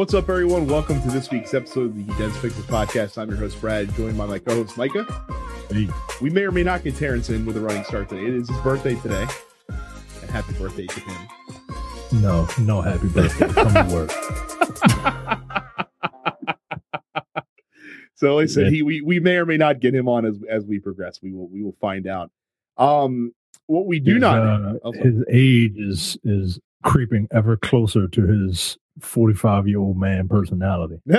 What's up, everyone? Welcome to this week's episode of the Dense Pixels Podcast. I'm your host, Brad, joined by my co host, Micah. Hey. We may or may not get Terrence in with a running start today. It is his birthday today. And happy birthday to him. No, no happy birthday. Come to work. So like I said he we, we may or may not get him on as as we progress. We will we will find out. Um what we do His, not uh, Oh, sorry. his age is is creeping ever closer to his 45 year old man personality.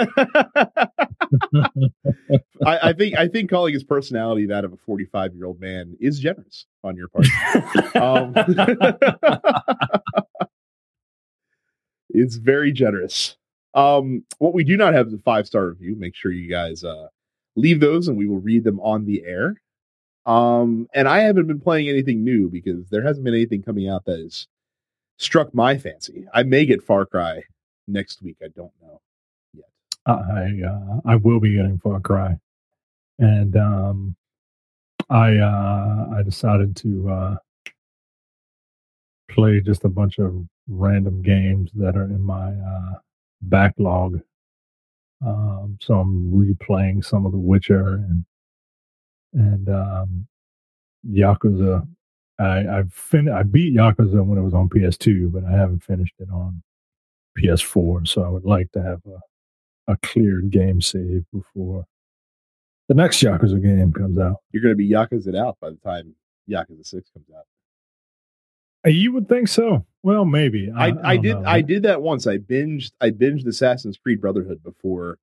I, I think I think calling his personality that of a 45 year old man is generous on your part. Um, it's very generous. Um, what we do not have is a five star review. Make sure you guys uh, leave those, and we will read them on the air. Um, and I haven't been playing anything new because there hasn't been anything coming out that has struck my fancy. I may get Far Cry next week. I don't know. I uh, I will be getting Far Cry, and um, I uh, I decided to uh, play just a bunch of random games that are in my uh, backlog. Um, so I'm replaying some of The Witcher and and um, Yakuza. I I've fin- I beat Yakuza when it was on PS2, but I haven't finished it on PS4. So I would like to have a a cleared game save before the next Yakuza game comes out. You're going to be Yakuza out by the time Yakuza Six comes out. Uh, You would think so. Well, maybe. I, I, don't did know. I did that once. I binged I binged Assassin's Creed Brotherhood before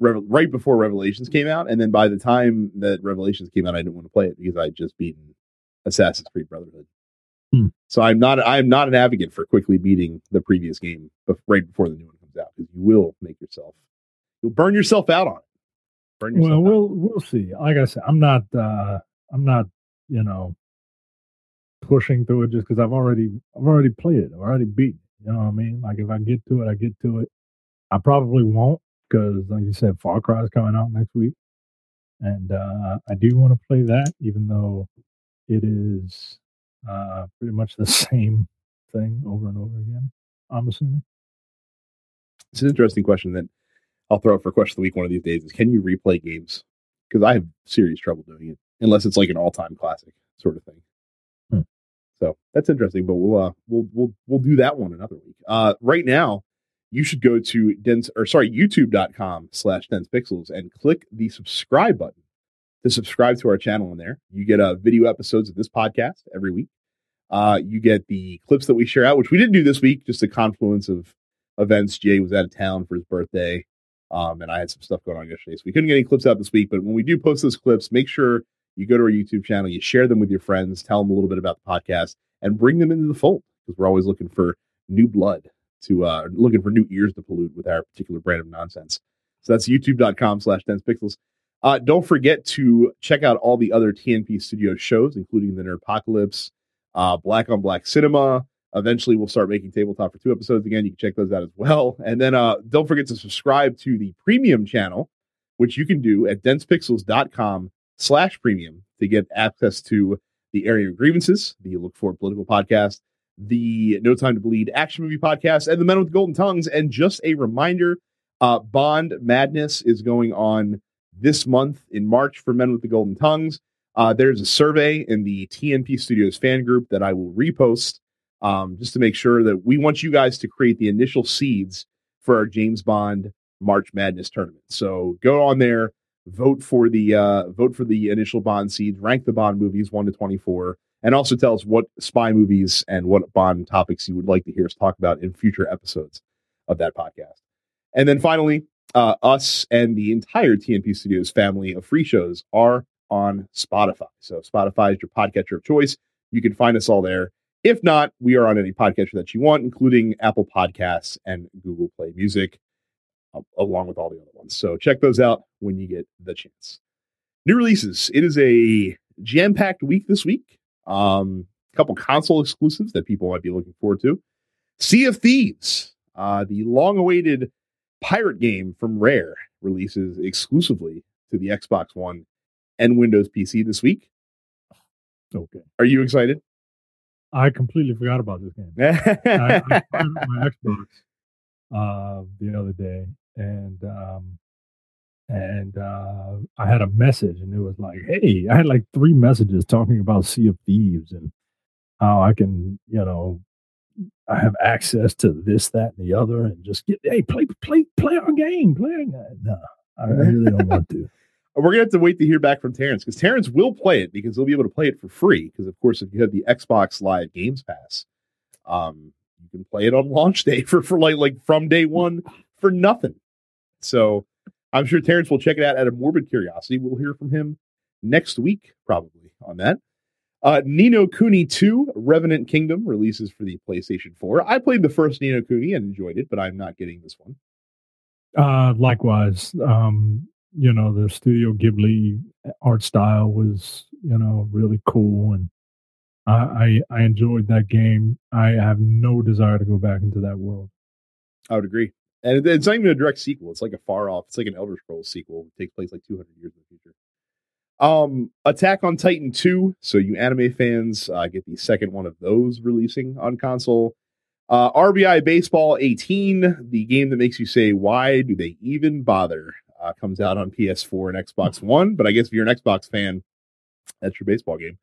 right before Revelations came out, and then by the time that Revelations came out, I didn't want to play it because I would just beaten Assassin's Creed Brotherhood. Hmm. So I'm not I'm not an advocate for quickly beating the previous game right before the new one comes out because you will make yourself you'll burn yourself out on it. Burn yourself Well, out. we'll we'll see. Like I said, I'm not. uh I'm not. You know, pushing through it just because I've already I've already played it. I've already beaten. it. You know what I mean? Like if I get to it, I get to it. I probably won't because, like you said, Far Cry is coming out next week, and uh I do want to play that, even though it is uh pretty much the same thing over and over again. I'm assuming. It's an interesting question that I'll throw out for question of the week one of these days is can you replay games? Because I have serious trouble doing it unless it's like an all time classic sort of thing. Hmm. So that's interesting, but we'll uh we'll we'll we'll do that one another week. Uh right now you should go to dense or sorry, youtube.com slash dense pixels and click the subscribe button to subscribe to our channel in there. You get uh video episodes of this podcast every week. Uh you get the clips that we share out, which we didn't do this week, just a confluence of events. Jay was out of town for his birthday. Um, and I had some stuff going on yesterday. So we couldn't get any clips out this week. But when we do post those clips, make sure you go to our YouTube channel, you share them with your friends, tell them a little bit about the podcast, and bring them into the fold because we're always looking for new blood to uh looking for new ears to pollute with our particular brand of nonsense. So that's youtube.com slash dense pixels. Uh, don't forget to check out all the other TNP Studio shows, including the Nerdopocalypse, uh, Black on Black Cinema, Eventually, we'll start making tabletop for two episodes again. You can check those out as well. And then uh, don't forget to subscribe to the premium channel, which you can do at densepixels.com slash premium to get access to the area of grievances, the Look For Political podcast, the No Time to Bleed action movie podcast, and the Men with Golden Tongues. And just a reminder, uh, Bond Madness is going on this month in March for Men with the Golden Tongues. Uh, there's a survey in the TNP Studios fan group that I will repost um, just to make sure that we want you guys to create the initial seeds for our James Bond March Madness tournament. So go on there, vote for the uh, vote for the initial Bond seeds, rank the Bond movies one to twenty four, and also tell us what spy movies and what Bond topics you would like to hear us talk about in future episodes of that podcast. And then finally, uh, us and the entire TNP Studios family of free shows are on Spotify. So Spotify is your podcatcher of choice. You can find us all there. If not, we are on any podcatcher that you want, including Apple Podcasts and Google Play Music, uh, along with all the other ones. So check those out when you get the chance. New releases. It is a jam-packed week this week. Um, a couple console exclusives that people might be looking forward to. Sea of Thieves, uh, the long-awaited pirate game from Rare, releases exclusively to the Xbox One and Windows PC this week. Okay. Are you excited? I completely forgot about this game. I, I my Xbox uh, the other day, and um, and uh, I had a message, and it was like, "Hey," I had like three messages talking about Sea of Thieves and how I can, you know, I have access to this, that, and the other, and just get hey, play, play, play our game, play. Our game. No, I, I really don't want to. We're gonna have to wait to hear back from Terrence because Terrence will play it because he'll be able to play it for free. Because of course, if you have the Xbox Live Games Pass, um, you can play it on launch day for for like like from day one for nothing. So I'm sure Terrence will check it out out of morbid curiosity. We'll hear from him next week probably on that. Uh, Ni no Kuni 2 Revenant Kingdom releases for the PlayStation 4. I played the first Ni no Kuni and enjoyed it, but I'm not getting this one. Uh, likewise, um, you know, the Studio Ghibli art style was, you know, really cool. And I, I, I enjoyed that game. I have no desire to go back into that world. I would agree. And it's not even a direct sequel. It's like a far off. It's like an Elder Scrolls sequel. It takes place like 200 years in the future. Um, Attack on Titan 2. So you anime fans uh, get the second one of those releasing on console. Uh, RBI Baseball 18, the game that makes you say, why do they even bother? Uh, comes out on PS4 and Xbox One. But I guess if you're an Xbox fan, that's your baseball game.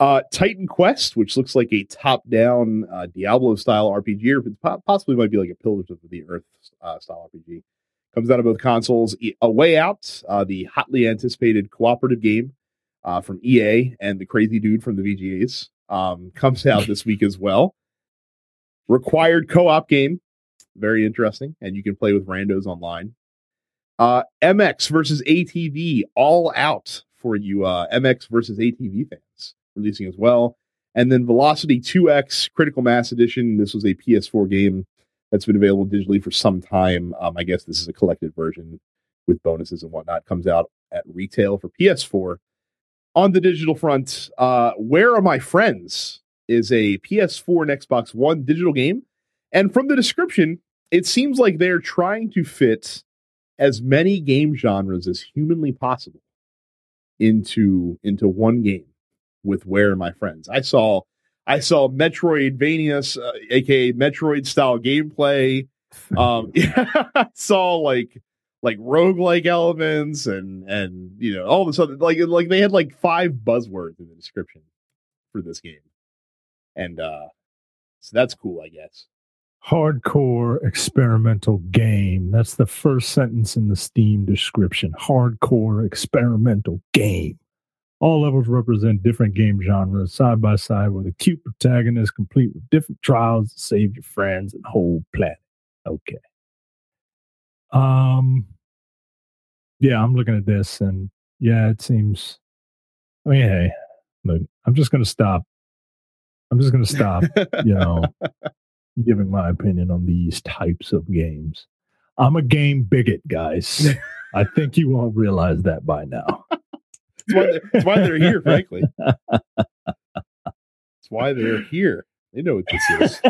Uh, Titan Quest, which looks like a top-down uh, Diablo style RPG, or possibly might be like a Pillars of the Earth uh, style RPG, comes out of both consoles. A Way Out, uh, the hotly anticipated cooperative game uh, from EA and the crazy dude from the VGAs, um, comes out this week as well. Required co-op game, very interesting, and you can play with randos online. Uh, MX versus ATV, all out for you uh, MX versus ATV fans releasing as well. And then Velocity 2X Critical Mass Edition. This was a PS4 game that's been available digitally for some time. Um, I guess this is a collected version with bonuses and whatnot. Comes out at retail for PS4. On the digital front, uh, Where Are My Friends is a PS4 and Xbox One digital game. And from the description, it seems like they're trying to fit as many game genres as humanly possible into into one game with Where Are My Friends. I saw I saw Metroidvania, uh, aka Metroid style gameplay. Um, I saw like like roguelike elements and and you know all this other like like they had like five buzzwords in the description for this game, and uh, so that's cool, I guess. Hardcore experimental game. That's the first sentence in the Steam description. Hardcore experimental game. All levels represent different game genres side by side with a cute protagonist complete with different trials to save your friends and whole planet. Okay. Um yeah, I'm looking at this and yeah, it seems I mean, hey, look, I'm just gonna stop. I'm just gonna stop, you know, giving my opinion on these types of games. I'm a game bigot, guys. I think you all realize that by now. Why, that's why they're here, frankly. It's why they're here. They know what this is.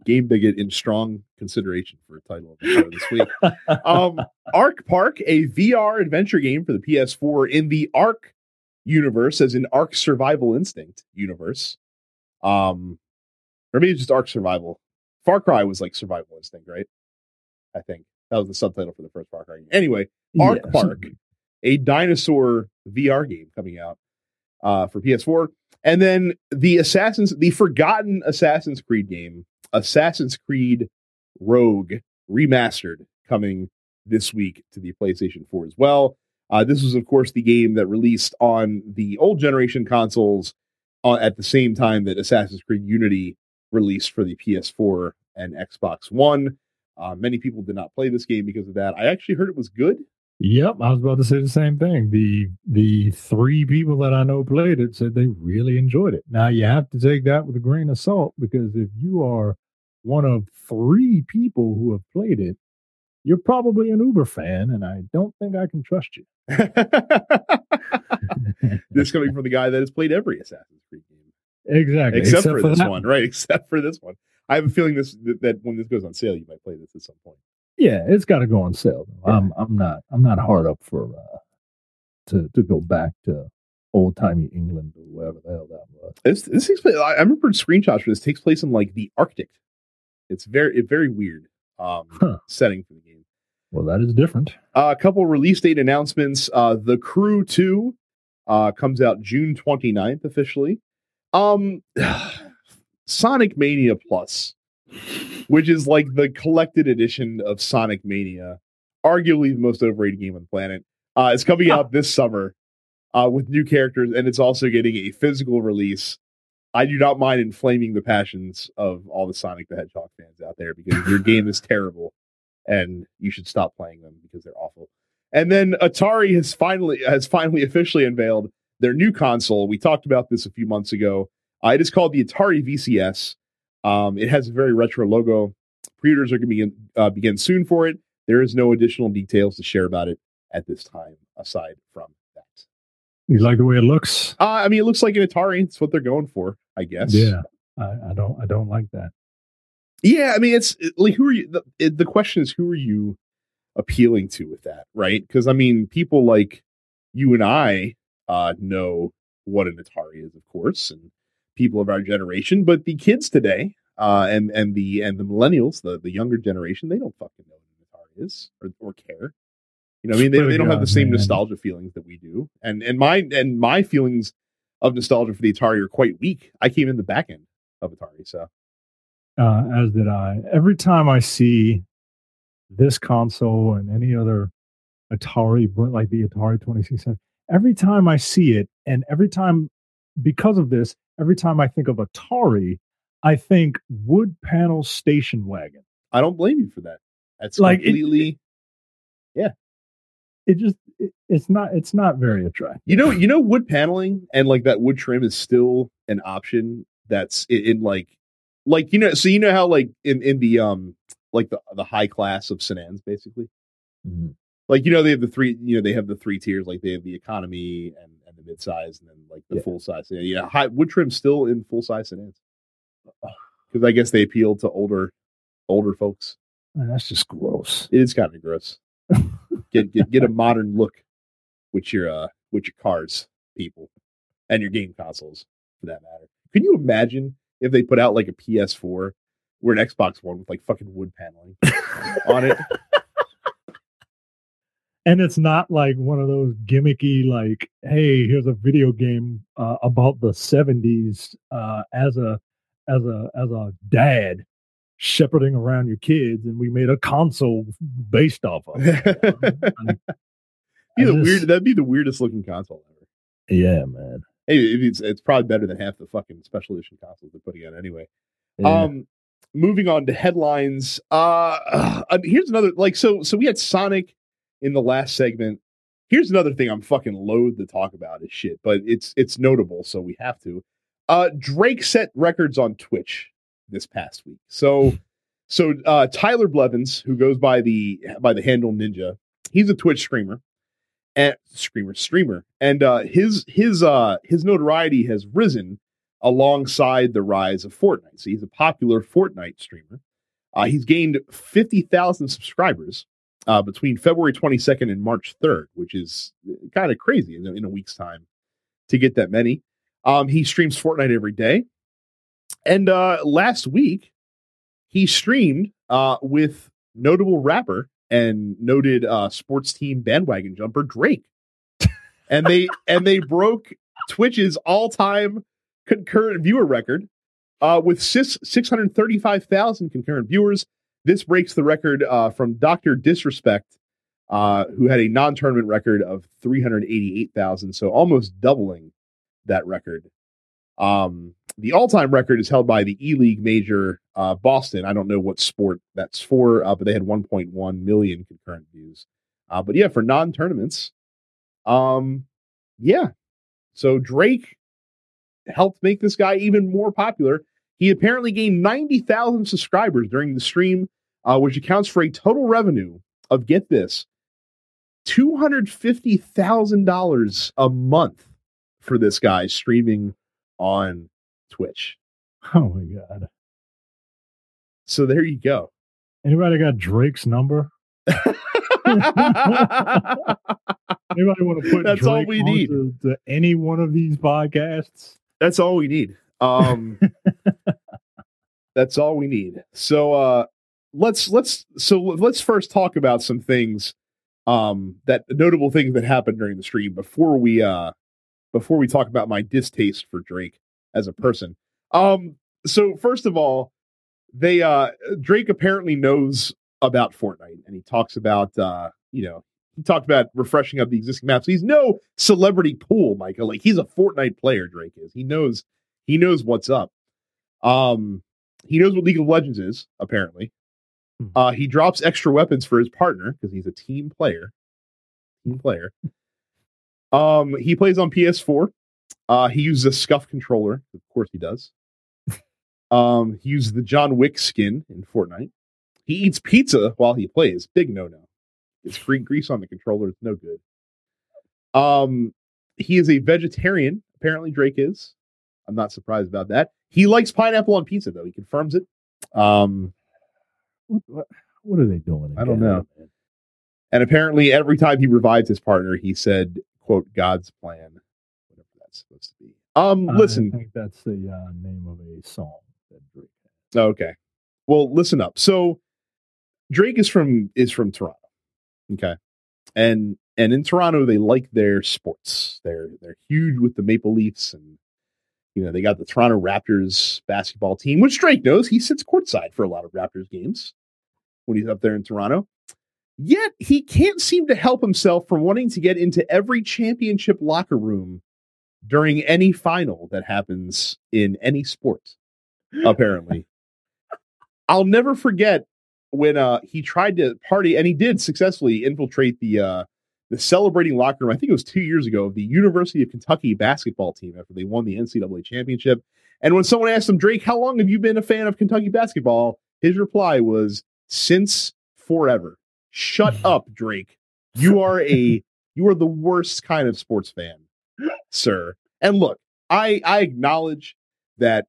Game Bigot in strong consideration for a title of the show this week. Um, Ark Park, a VR adventure game for the PS4 in the Ark universe, as in Ark Survival Instinct universe. Um, or maybe just Ark Survival. Far Cry was like Survival Instinct, right? I think that was the subtitle for the first Far Cry. Anyway, Ark. Park, a dinosaur VR game coming out uh, for PS4, and then the Assassin's, the forgotten Assassin's Creed game, Assassin's Creed Rogue Remastered, coming this week to the PlayStation 4 as well. Uh, this was, of course, the game that released on the old generation consoles uh, at the same time that Assassin's Creed Unity released for the PS4 and Xbox One. Uh, many people did not play this game because of that. I actually heard it was good. Yep, I was about to say the same thing. The the three people that I know played it said they really enjoyed it. Now you have to take that with a grain of salt because if you are one of three people who have played it, you're probably an Uber fan, and I don't think I can trust you. this coming from the guy that has played every Assassin's Creed game, exactly, except, except for, for, this one, right? Except for this one. I have a feeling this that, that when this goes on sale, you might play this at some point. Yeah, it's got to go on sale. Yeah. I'm I'm not I'm not hard up for uh, to to go back to old timey England or wherever the hell that was. This this takes place. I remember screenshots for this takes place in like the Arctic It's very it's very weird um, Huh. setting for the game. Well, that is different. Uh, a couple release date announcements. Uh, the Crew 2 uh, comes out June 29th officially. Um, Sonic Mania Plus, which is like the collected edition of Sonic Mania, arguably the most overrated game on the planet. Uh, it's coming out this summer uh, with new characters, and it's also getting a physical release. I do not mind inflaming the passions of all the Sonic the Hedgehog fans out there because your game is terrible and you should stop playing them because they're awful. And then Atari has finally has finally officially unveiled their new console. We talked about this a few months ago. Uh, it is called the Atari VCS. Um, it has a very retro logo. Pre-orders are going to begin uh, begin soon for it. There is no additional details to share about it at this time, aside from that. You like the way it looks? Uh, I mean, it looks like an Atari. It's what they're going for, I guess. Yeah, I, I don't. I don't like that. Yeah, I mean, it's like who are you? The, it, the question is, who are you appealing to with that, right? Because I mean, people like you and I uh, know what an Atari is, of course, and people of our generation. But the kids today, uh, and and the and the millennials, the the younger generation, they don't fucking know what an Atari is or, or care. You know, what I mean, they, they don't have the same nostalgia feelings that we do, and and my and my feelings of nostalgia for the Atari are quite weak. I came in the back end of Atari, so. uh, as did I. Every time I see this console and any other Atari, like the Atari 2600, every time I see it, and every time because of this, every time I think of Atari, I think wood panel station wagon. I don't blame you for that. That's Like, it- completely. It just it, it's not it's not very attractive. you know, you know, wood paneling and like that wood trim is still an option. That's in, in like, like you know, so you know how like in in the um like the the high class of sedans, basically. Mhm. Like you know, they have the three. You know, they have the three tiers. Like they have the economy and and the mid size, and then like the Yeah. full size. Yeah, yeah, high wood trim still in full size sedans because I guess they appeal to older older folks. Man, that's just gross. It is kind of gross. get get get a modern look with your uh with your cars, people, and your game consoles for that matter. Can you imagine if they put out like a PS4 or an Xbox One with like fucking wood paneling on it? and it's not like one of those gimmicky like hey here's a video game uh, about the 70s uh, as a as a as a dad shepherding around your kids and we made a console based off of it. be I the just- weird. That'd be the weirdest looking console ever. yeah man Hey, it's it's probably better than half the fucking special edition consoles they're putting out anyway. Yeah. Um, moving on to headlines. Uh, uh, here's another like so. So we had Sonic in the last segment. Here's another thing I'm fucking loath to talk about is shit, but it's it's notable, so we have to. Uh, Drake set records on Twitch this past week. So, so uh, Tyler Blevins, who goes by the by the handle Ninja, he's a Twitch streamer and screamer streamer, and uh, his his uh his notoriety has risen alongside the rise of Fortnite. So he's a popular Fortnite streamer. Uh, he's gained 50,000 subscribers uh, between February 22nd and March 3rd, which is kind of crazy in, a- in a week's time to get that many. Um, he streams Fortnite every day. And uh, last week, he streamed uh, with notable rapper and noted uh, sports team bandwagon jumper Drake. and they and they broke Twitch's all-time concurrent viewer record uh, with six, 635,000 concurrent viewers. This breaks the record uh, from Dr. Disrespect, uh, who had a non tournament record of 388,000, so almost doubling that record. Um, the all time record is held by the E League major uh, Boston. I don't know what sport that's for, uh, but they had 1.1 million concurrent views. Uh, but yeah, for non tournaments, um, yeah. So Drake helped make this guy even more popular. He apparently gained 90,000 subscribers during the stream, uh, which accounts for a total revenue of get this $250,000 a month for this guy streaming on Twitch. oh my god So there you go. anybody got drake's number anybody want to put That's all we need. onto- to any one of these podcasts That's all we need. Um, That's all we need. So uh let's let's so let's first talk about some things um that notable things that happened during the stream before we uh before we talk about my distaste for Drake as a person. Um so first of all, they uh Drake apparently knows about Fortnite and he talks about uh you know he talked about refreshing up the existing maps. He's no celebrity pool, Michael. Like he's a Fortnite player, Drake is. He knows he knows what's up. Um he knows what League of Legends is, apparently. Hmm. Uh he drops extra weapons for his partner because he's a team player. Team player. Um he plays on PS4. Uh he uses a SCUF controller. Of course he does. Um he uses the John Wick skin in Fortnite. He eats pizza while he plays. Big no no. It's free grease on the controller. It's no good. Um, he is a vegetarian. Apparently, Drake is. I'm not surprised about that. He likes pineapple on pizza, though. He confirms it. Um, What, what, are they doing? in I don't know. and apparently, every time he revives his partner, he said, "quote God's plan," whatever that's supposed to be. Um, I think that's the uh, name of a song that Drake. Okay. Well, listen up. So Drake is from is from Toronto. Okay. And and in Toronto they like their sports. They're they're huge with the Maple Leafs and you know, they got the Toronto Raptors basketball team, which Drake knows. He sits courtside for a lot of Raptors games when he's up there in Toronto. Yet he can't seem to help himself from wanting to get into every championship locker room during any final that happens in any sport, apparently. I'll never forget when uh he tried to party and he did successfully infiltrate the uh the celebrating locker room. I think it was two years ago of the University of Kentucky basketball team after they won the NCAA championship. And when someone asked him, Drake, how long have you been a fan of Kentucky basketball? His reply was, since forever. Shut up, Drake. You are a you are the worst kind of sports fan, sir. And look, I I acknowledge that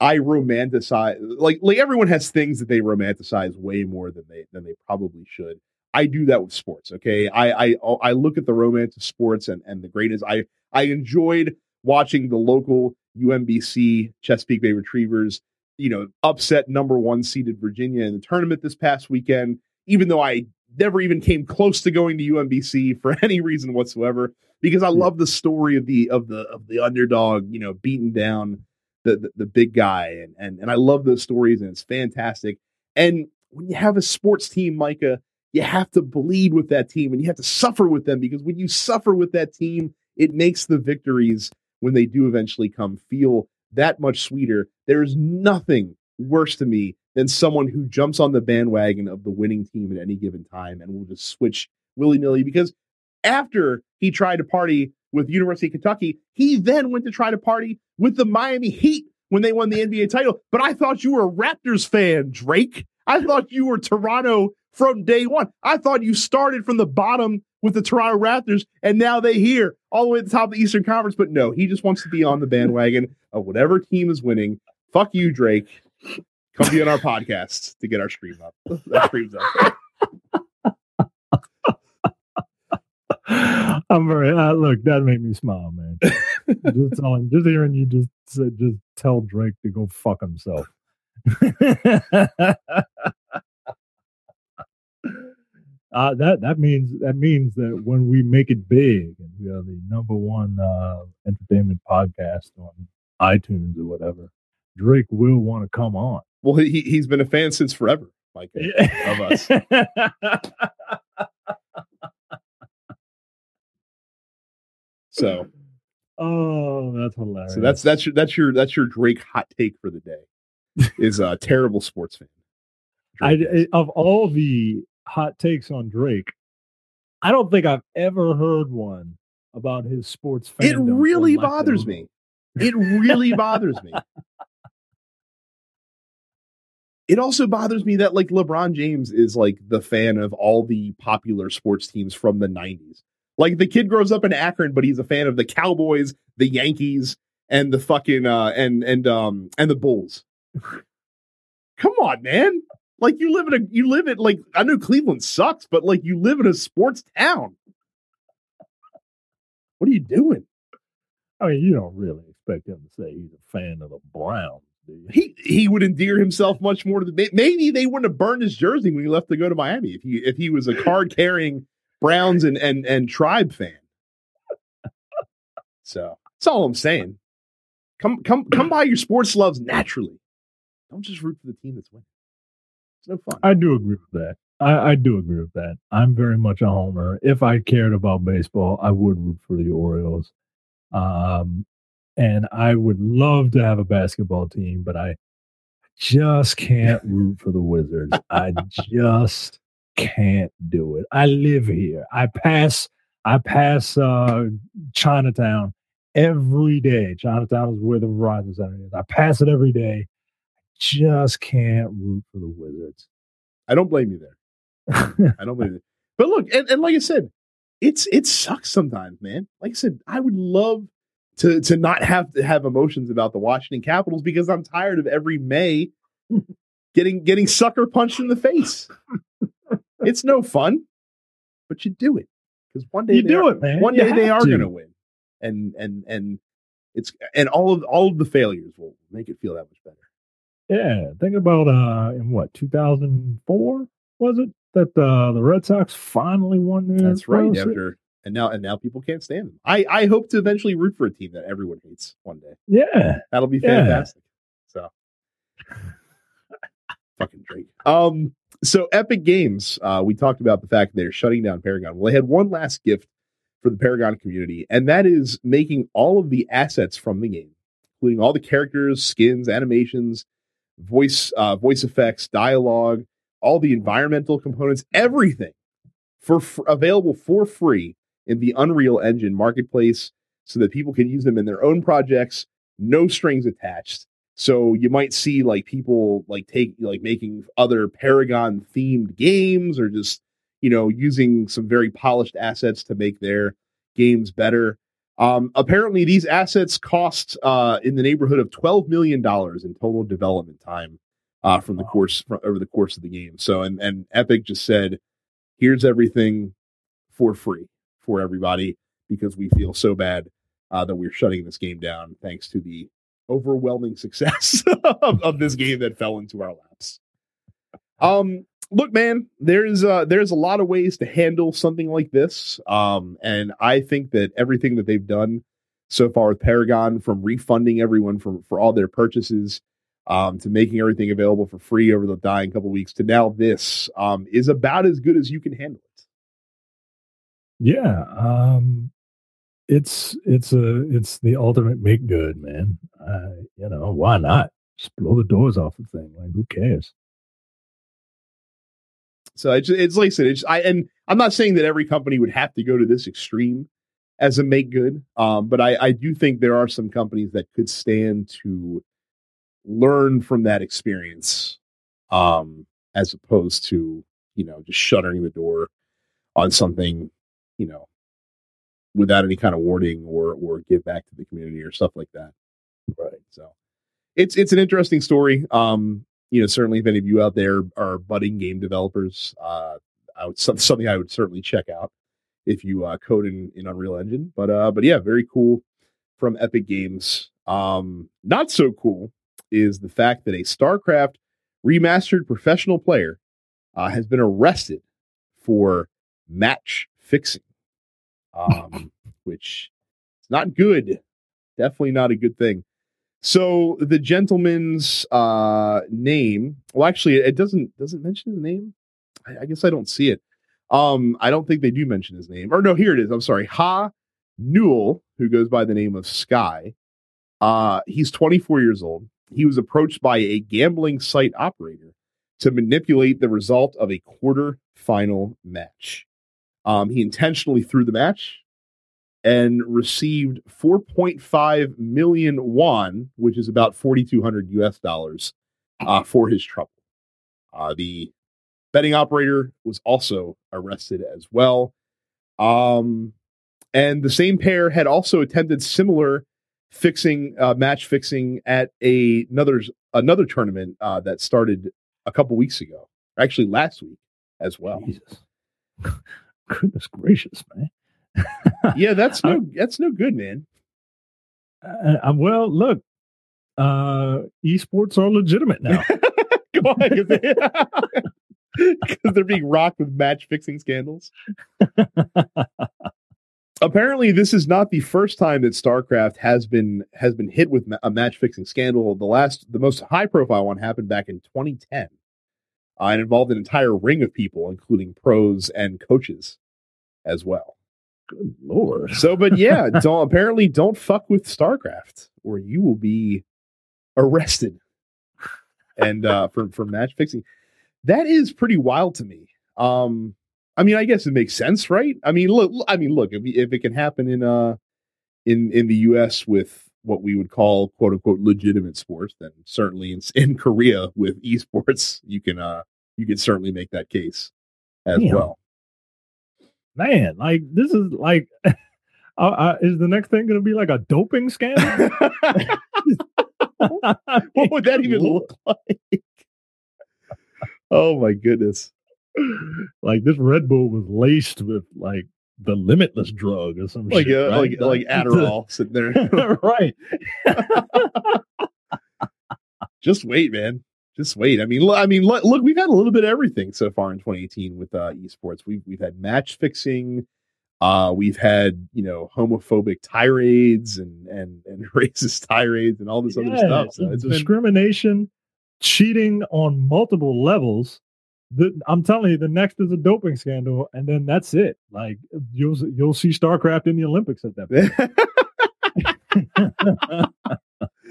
I romanticize like like everyone has things that they romanticize way more than they than they probably should. I do that with sports. Okay, I I oh, I look at the romance of sports and and the greatness. I I enjoyed watching the local UMBC Chesapeake Bay Retrievers, you know, upset number one seeded Virginia in the tournament this past weekend. Even though I never even came close to going to UMBC for any reason whatsoever, because I hmm. love the story of the of the of the underdog, you know, beating down the, the, the big guy and, and and I love those stories and it's fantastic. And when you have a sports team, Micah, you have to bleed with that team and you have to suffer with them because when you suffer with that team, it makes the victories when they do eventually come feel that much sweeter. There is nothing worse to me than someone who jumps on the bandwagon of the winning team at any given time and will just switch willy nilly because after he tried to party with University of Kentucky, he then went to try to party with the Miami Heat when they won the NBA title. But I thought you were a Raptors fan, Drake. I thought you were Toronto from day one. I thought you started from the bottom with the Toronto Raptors and now they here all the way at the top of the Eastern Conference. But no, he just wants to be on the bandwagon of whatever team is winning. Fuck you, Drake. Come be on our podcast to get our stream up. That stream's up. I'm very uh, look. That made me smile, man. just telling, just hearing you just just tell Drake to go fuck himself. uh, that that means that means that when we make it big and we are the number one uh, entertainment podcast on iTunes or whatever, Drake will want to come on. Well, he he's been a fan since forever, Mike. Of us. So oh, that's hilarious. so that's that's your that's your that's your Drake hot take for the day. Is a terrible sports fan. I. I- of all the hot takes on Drake, I don't think I've ever heard one about his sports fandom. it really bothers me. It really bothers me. It also bothers me that like LeBron James is like the fan of all the popular sports teams from the 90s. Like the kid grows up in Akron, but he's a fan of the Cowboys, the Yankees, and the fucking uh and and um and the Bulls. Come on, man. Like you live in a you live in like I know Cleveland sucks, but like you live in a sports town. What are you doing? I mean, you don't really expect him to say he's a fan of the Browns, do you? He he would endear himself much more to the. Maybe they wouldn't have burned his jersey when he left to go to Miami if he if he was a card carrying Browns and and and Tribe fan. So that's all I'm saying. Come come come by your sports loves naturally. Don't just root for the team that's winning. No fun. I do agree with that. I, I do agree with that. I'm very much a homer. If I cared about baseball, I would root for the Orioles. Um, and I would love to have a basketball team, but I just can't root for the Wizards. I just can't do it. I live here. I pass I pass uh, Chinatown every day. Chinatown is where the Verizon Center is. I pass it every day. Just can't root for the Wizards. I don't blame you there. I don't blame you. But look, and, and like I said, it's it sucks sometimes, man. Like I said, I would love to to not have to have emotions about the Washington Capitals because I'm tired of every May getting getting sucker punched in the face. it's no fun, but you do it because one day You do are, it, man. One You day they are going to win, and and and it's and all of all of the failures will make it feel that much better. Yeah, think about uh in what 2004 was it that uh the Red Sox finally won their That's right. Series? After and now and now people can't stand them. I I hope to eventually root for a team that everyone hates one day. Yeah, That'll be Yeah. fantastic. So fucking Drake. Um so Epic Games, uh, we talked about the fact that they're shutting down Paragon. Well, they had one last gift for the Paragon community, and that is making all of the assets from the game, including all the characters, skins, animations, voice uh, voice effects, dialogue, all the environmental components, everything for available for free in the Unreal Engine marketplace so that people can use them in their own projects, no strings attached. So you might see like people like take like making other Paragon themed games or just you know using some very polished assets to make their games better. Um, apparently, these assets cost uh, in the neighborhood of twelve million dollars in total development time uh, from the course from, over the course of the game. So, and and Epic just said, "Here's everything for free for everybody because we feel so bad uh, that we're shutting this game down thanks to the overwhelming success of, of this game that fell into our laps." Um, look, man, there's uh, there's a lot of ways to handle something like this, um, and I think that everything that they've done so far with Paragon, from refunding everyone for for all their purchases, um, to making everything available for free over the dying couple weeks, to now this, um, is about as good as you can handle it. yeah. Um, it's it's a it's the ultimate make good, man. Uh, you know why not? Just blow the doors off the thing. Like who cares? So it's it's like I said, it's I and I'm not saying that every company would have to go to this extreme as a make good, um, but I I do think there are some companies that could stand to learn from that experience, um, as opposed to you know just shuttering the door on something, you know, without any kind of warning or or give back to the community or stuff like that. Right. So it's it's an interesting story. Um, you know, certainly if any of you out there are budding game developers, uh, I would something I would certainly check out if you uh, code in, in Unreal Engine. But uh, but yeah, very cool from Epic Games. Um, not so cool is the fact that a StarCraft remastered professional player uh, has been arrested for match fixing, um, which is not good. Definitely not a good thing. So the gentleman's uh, name, well, actually, it doesn't doesn't mention his name. I, I guess I don't see it. Um, I don't think they do mention his name. Or no, here it is. I'm sorry, Ha Newell, who goes by the name of Sky. Uh, he's 24 years old. He was approached by a gambling site operator to manipulate the result of a quarter final match. Um, he intentionally threw the match and received 4.5 million won, which is about 4,200 US dollars, uh, for his trouble. Uh, the betting operator was also arrested as well. Um, and the same pair had also attempted similar fixing, uh, match fixing at a, another another tournament uh, that started a couple weeks ago, actually last week as well. Jesus. Goodness gracious, man. Yeah, that's no that's no good, man. Uh, uh, well, look, uh, esports are legitimate now. Come on, because they're being rocked with match fixing scandals. Apparently, this is not the first time that StarCraft has been has been hit with a match fixing scandal. The last, the most high profile one happened back in 2010, uh, and involved an entire ring of people, including pros and coaches, as well. Good lord! So, but yeah, don't apparently don't fuck with StarCraft, or you will be arrested and uh, for for match fixing. That is pretty wild to me. Um, I mean, I guess it makes sense, right? I mean, look, I mean, look, if, if it can happen in uh in in the U.S. with what we would call quote unquote legitimate sports, then certainly in, in Korea with esports, you can uh you can certainly make that case as Damn. well. Man, like this is like, uh, uh, is the next thing going to be like a doping scandal? what would that even look like? oh my goodness like this Red Bull was laced with like the limitless drug or some like shit, uh, right? like like Adderall sitting there. right. Just wait, man. Just wait. I mean, look, I mean, look, look, we've had a little bit of everything so far in 2018 with uh, esports. We've we've had match fixing, uh, we've had you know homophobic tirades and and and racist tirades and all this yeah, other stuff. So it's discrimination, been... cheating on multiple levels the, I'm telling you, the next is a doping scandal, and then that's it. Like you'll you'll see StarCraft in the Olympics at that point.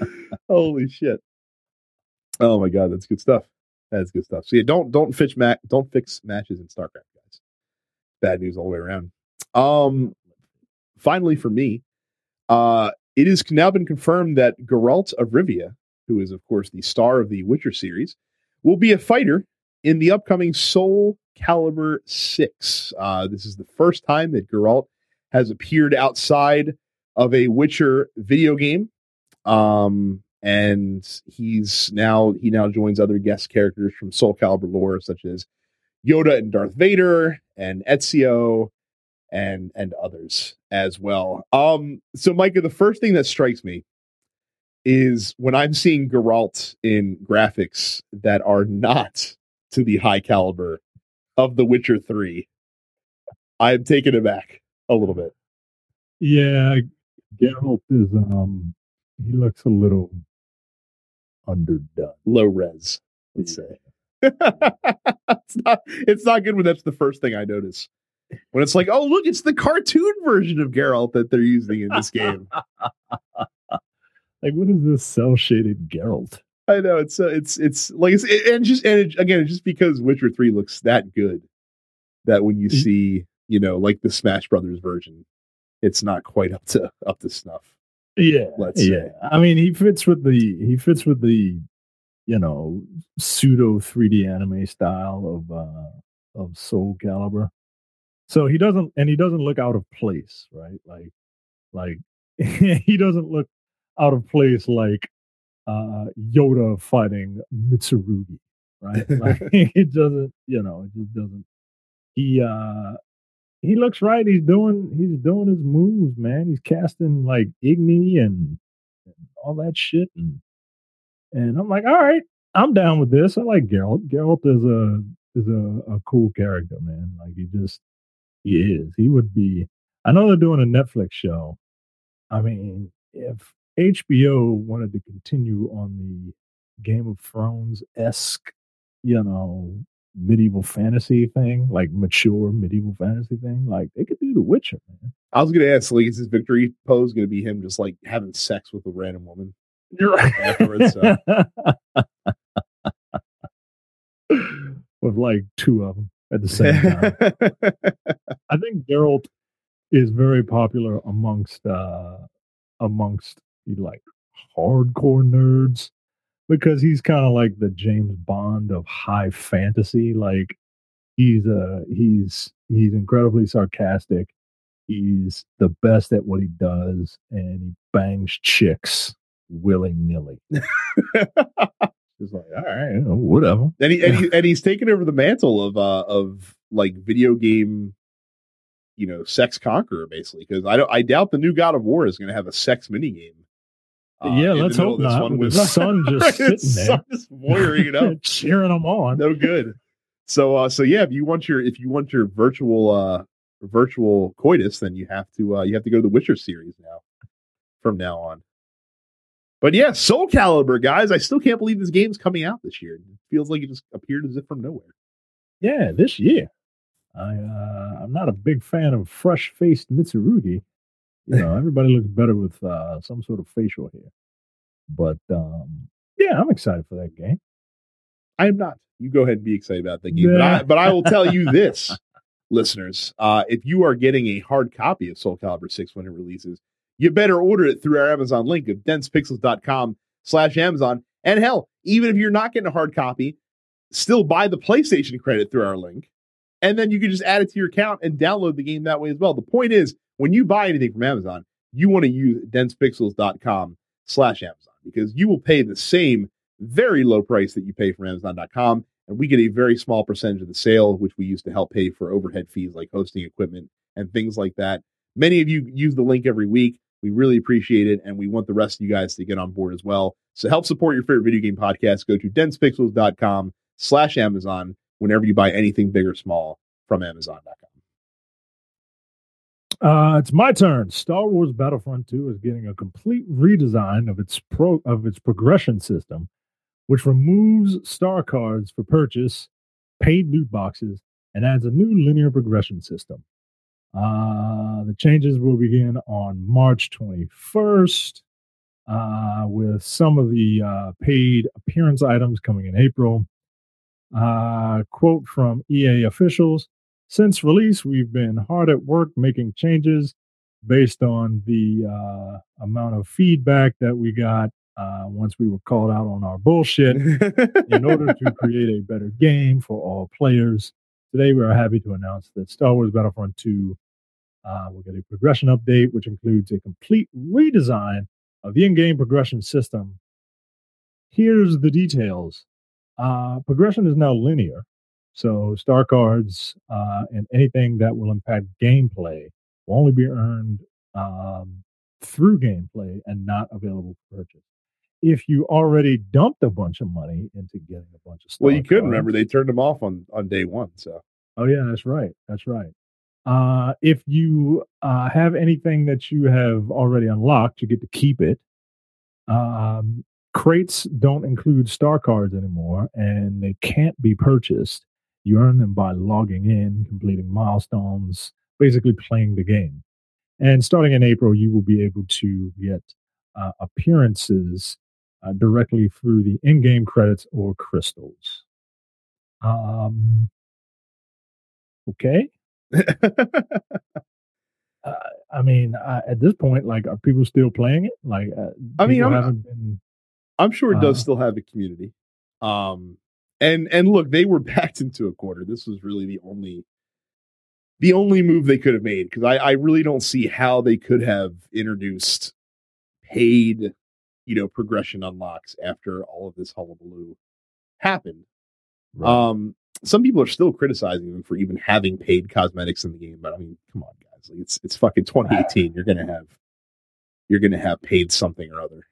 Holy shit! Oh my god, that's good stuff. That's good stuff. So yeah, don't don't fix ma- don't fix matches in StarCraft, guys. Bad news all the way around. Um, finally for me, uh, it has now been confirmed that Geralt of Rivia, who is of course the star of the Witcher series, will be a fighter in the upcoming Soul Calibur 6. Uh, this is the first time that Geralt has appeared outside of a Witcher video game. Um, and he's now he now joins other guest characters from Soul Calibur lore, such as Yoda and Darth Vader and Ezio and and others as well. Um, so Micah, the first thing that strikes me is when I'm seeing Geralt in graphics that are not to the high caliber of The Witcher 3. I'm taken aback a little bit. Yeah, Geralt is um he looks a little underdone. Low res, let's say. it's not it's not good when that's the first thing I notice. When it's like, oh look, it's the cartoon version of Geralt that they're using in this game. like what is this cell shaded Geralt? I know it's uh, it's it's like it's it, and just and it, again just because Witcher three looks that good that when you see you know like the Smash Brothers version, it's not quite up to up to snuff. Yeah, let's yeah. Say. I mean, he fits with the he fits with the you know pseudo three D anime style of uh of Soul Calibur. So he doesn't and he doesn't look out of place, right? Like like he doesn't look out of place like uh, Yoda fighting Mitsurugi, right? like, it doesn't, you know, it just doesn't. He uh he looks right. He's doing he's doing his moves, man. He's casting like Igni and, and all that shit, and and I'm like, all right, I'm down with this. I like Geralt. Geralt is a is a, a cool character, man. Like he just he is. He would be. I know they're doing a Netflix show. I mean, if HBO wanted to continue on the Game of Thrones esque, you know, medieval fantasy thing, like mature medieval fantasy thing. Like they could do The Witcher, man. I was gonna ask, like, is his victory pose gonna be him just like having sex with a random woman? You're right. Afterwards, so. with like two of them at the same time. I think Geralt is very popular amongst uh amongst the like hardcore nerds because he's kind of like the James Bond of high fantasy. Like he's uh he's he's incredibly sarcastic. He's the best at what he does, and he bangs chicks willy nilly. Just like, all right, whatever. And he, and, he, and he's taken over the mantle of uh of like video game you know, sex conqueror basically. Because I don't, I doubt the new God of War is going to have a sex mini game uh, yeah, let's hope not. one With the sun just sitting the there, just voyeuring it up. cheering them on. no good. So uh so yeah, if you want your if you want your virtual uh virtual coitus, then you have to uh you have to go to the Witcher series now from now on. But yeah, Soul Calibur, guys, I still can't believe this game's coming out this year. It feels like it just appeared as if from nowhere. Yeah, this year. I uh, I'm not a big fan of fresh faced Mitsurugi. You know, everybody looks better with uh, some sort of facial hair. But um, yeah, I'm excited for that game. I am not. You go ahead and be excited about that game. But I, but I will tell you this, listeners. Uh, if you are getting a hard copy of Soul Calibur 6 when it releases, you better order it through our Amazon link of densepixels.com slash Amazon. And hell, even if you're not getting a hard copy, still buy the PlayStation credit through our link. And then you can just add it to your account and download the game that way as well. The point is, when you buy anything from Amazon, you want to use densepixels.com slash Amazon because you will pay the same very low price that you pay from Amazon.com. And we get a very small percentage of the sale, which we use to help pay for overhead fees like hosting equipment and things like that. Many of you use the link every week. We really appreciate it. And we want the rest of you guys to get on board as well. So help support your favorite video game podcast. Go to densepixels.com slash Amazon whenever you buy anything big or small from Amazon.com. Uh, it's my turn. Star Wars Battlefront 2 is getting a complete redesign of its pro of its progression system, which removes star cards for purchase, paid loot boxes, and adds a new linear progression system. Uh, the changes will begin on March 21st, uh, with some of the uh, paid appearance items coming in April. Uh, quote from EA officials since release, we've been hard at work making changes based on the uh, amount of feedback that we got uh, once we were called out on our bullshit in order to create a better game for all players. Today, we are happy to announce that Star Wars Battlefront 2 uh, will get a progression update, which includes a complete redesign of the in game progression system. Here's the details uh, progression is now linear. So star cards uh, and anything that will impact gameplay will only be earned um, through gameplay and not available for purchase. If you already dumped a bunch of money into getting a bunch of star well, you could cards- remember they turned them off on, on day one. So Oh yeah, that's right. That's right. Uh, if you uh, have anything that you have already unlocked, you get to keep it. Um, crates don't include star cards anymore, and they can't be purchased. You earn them by logging in, completing milestones, basically playing the game. And starting in April, you will be able to get uh, appearances uh, directly through the in-game credits or crystals. Um, okay. Uh, I mean, uh, at this point, like, are people still playing it? Like, uh, I mean, I'm- been. I'm sure it does Uh, still have a community. Um, and and look, they were backed into a quarter. This was really the only the only move they could have made because I, I really don't see how they could have introduced paid, you know, progression unlocks after all of this hullabaloo happened. Um, some people are still criticizing them for even having paid cosmetics in the game, but I mean, come on, guys, like it's it's fucking 2018. You're gonna have you're gonna have paid something or other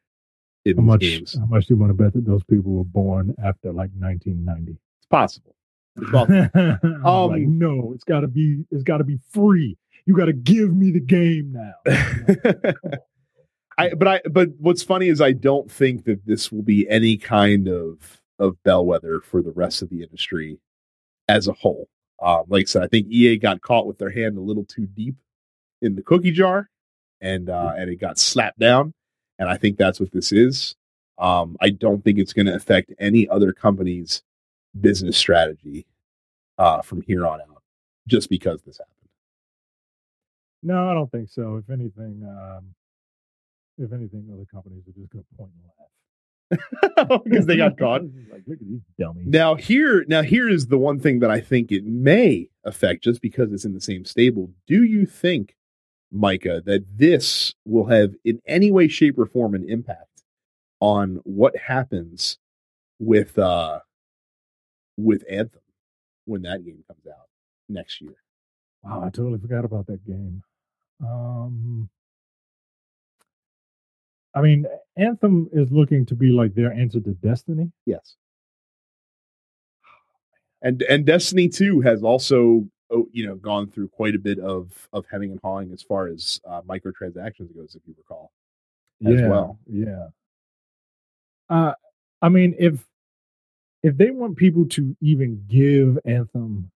how much? games. How much do you want to bet that those people were born after like 1990? It's possible. It's possible. Um, like, no, it's got to be. It's got to be free. You got to give me the game now. I but I but what's funny is I don't think that this will be any kind of of bellwether for the rest of the industry as a whole. Um, like I said, I think EA got caught with their hand a little too deep in the cookie jar, and uh, and it got slapped down. And I think that's what this is. Um, I don't think it's going to affect any other company's business strategy uh, from here on out, just because this happened. no, I don't think so. If anything, um, if anything, other companies are just going to point and laugh because they got caught. like, look at these dummies. Now here, now here is the one thing that I think it may affect just because it's in the same stable. Do you think, Micah, that this will have in any way, shape, or form an impact on what happens with uh with Anthem when that game comes out next year? Wow, I totally forgot about that game. Um, I mean, Anthem is looking to be like their answer to Destiny. Yes. And and Destiny 2 has also you know gone through quite a bit of of hemming and hawing as far as uh, microtransactions goes, if you recall. As yeah, well. Yeah. Uh, I mean, if if they want people to even give Anthem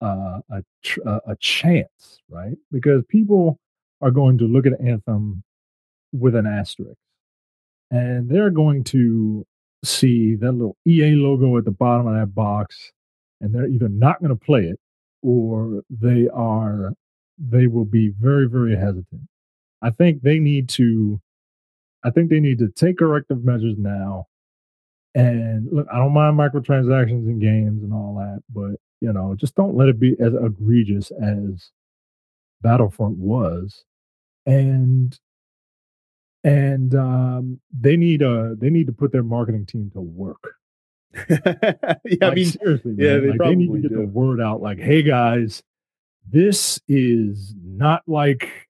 uh, a tr- uh, a chance, right? Because people are going to look at Anthem with an asterisk, and they're going to see that little EA logo at the bottom of that box, and they're either not going to play it or they are they will be very very hesitant. I think they need to I think they need to take corrective measures now. And look, I don't mind microtransactions in games and all that, but you know, just don't let it be as egregious as Battlefront was. And and um, they need uh they need to put their marketing team to work. yeah, Like, I mean, seriously, yeah, man. they like, they need to get the word out. Like, hey guys, this is not like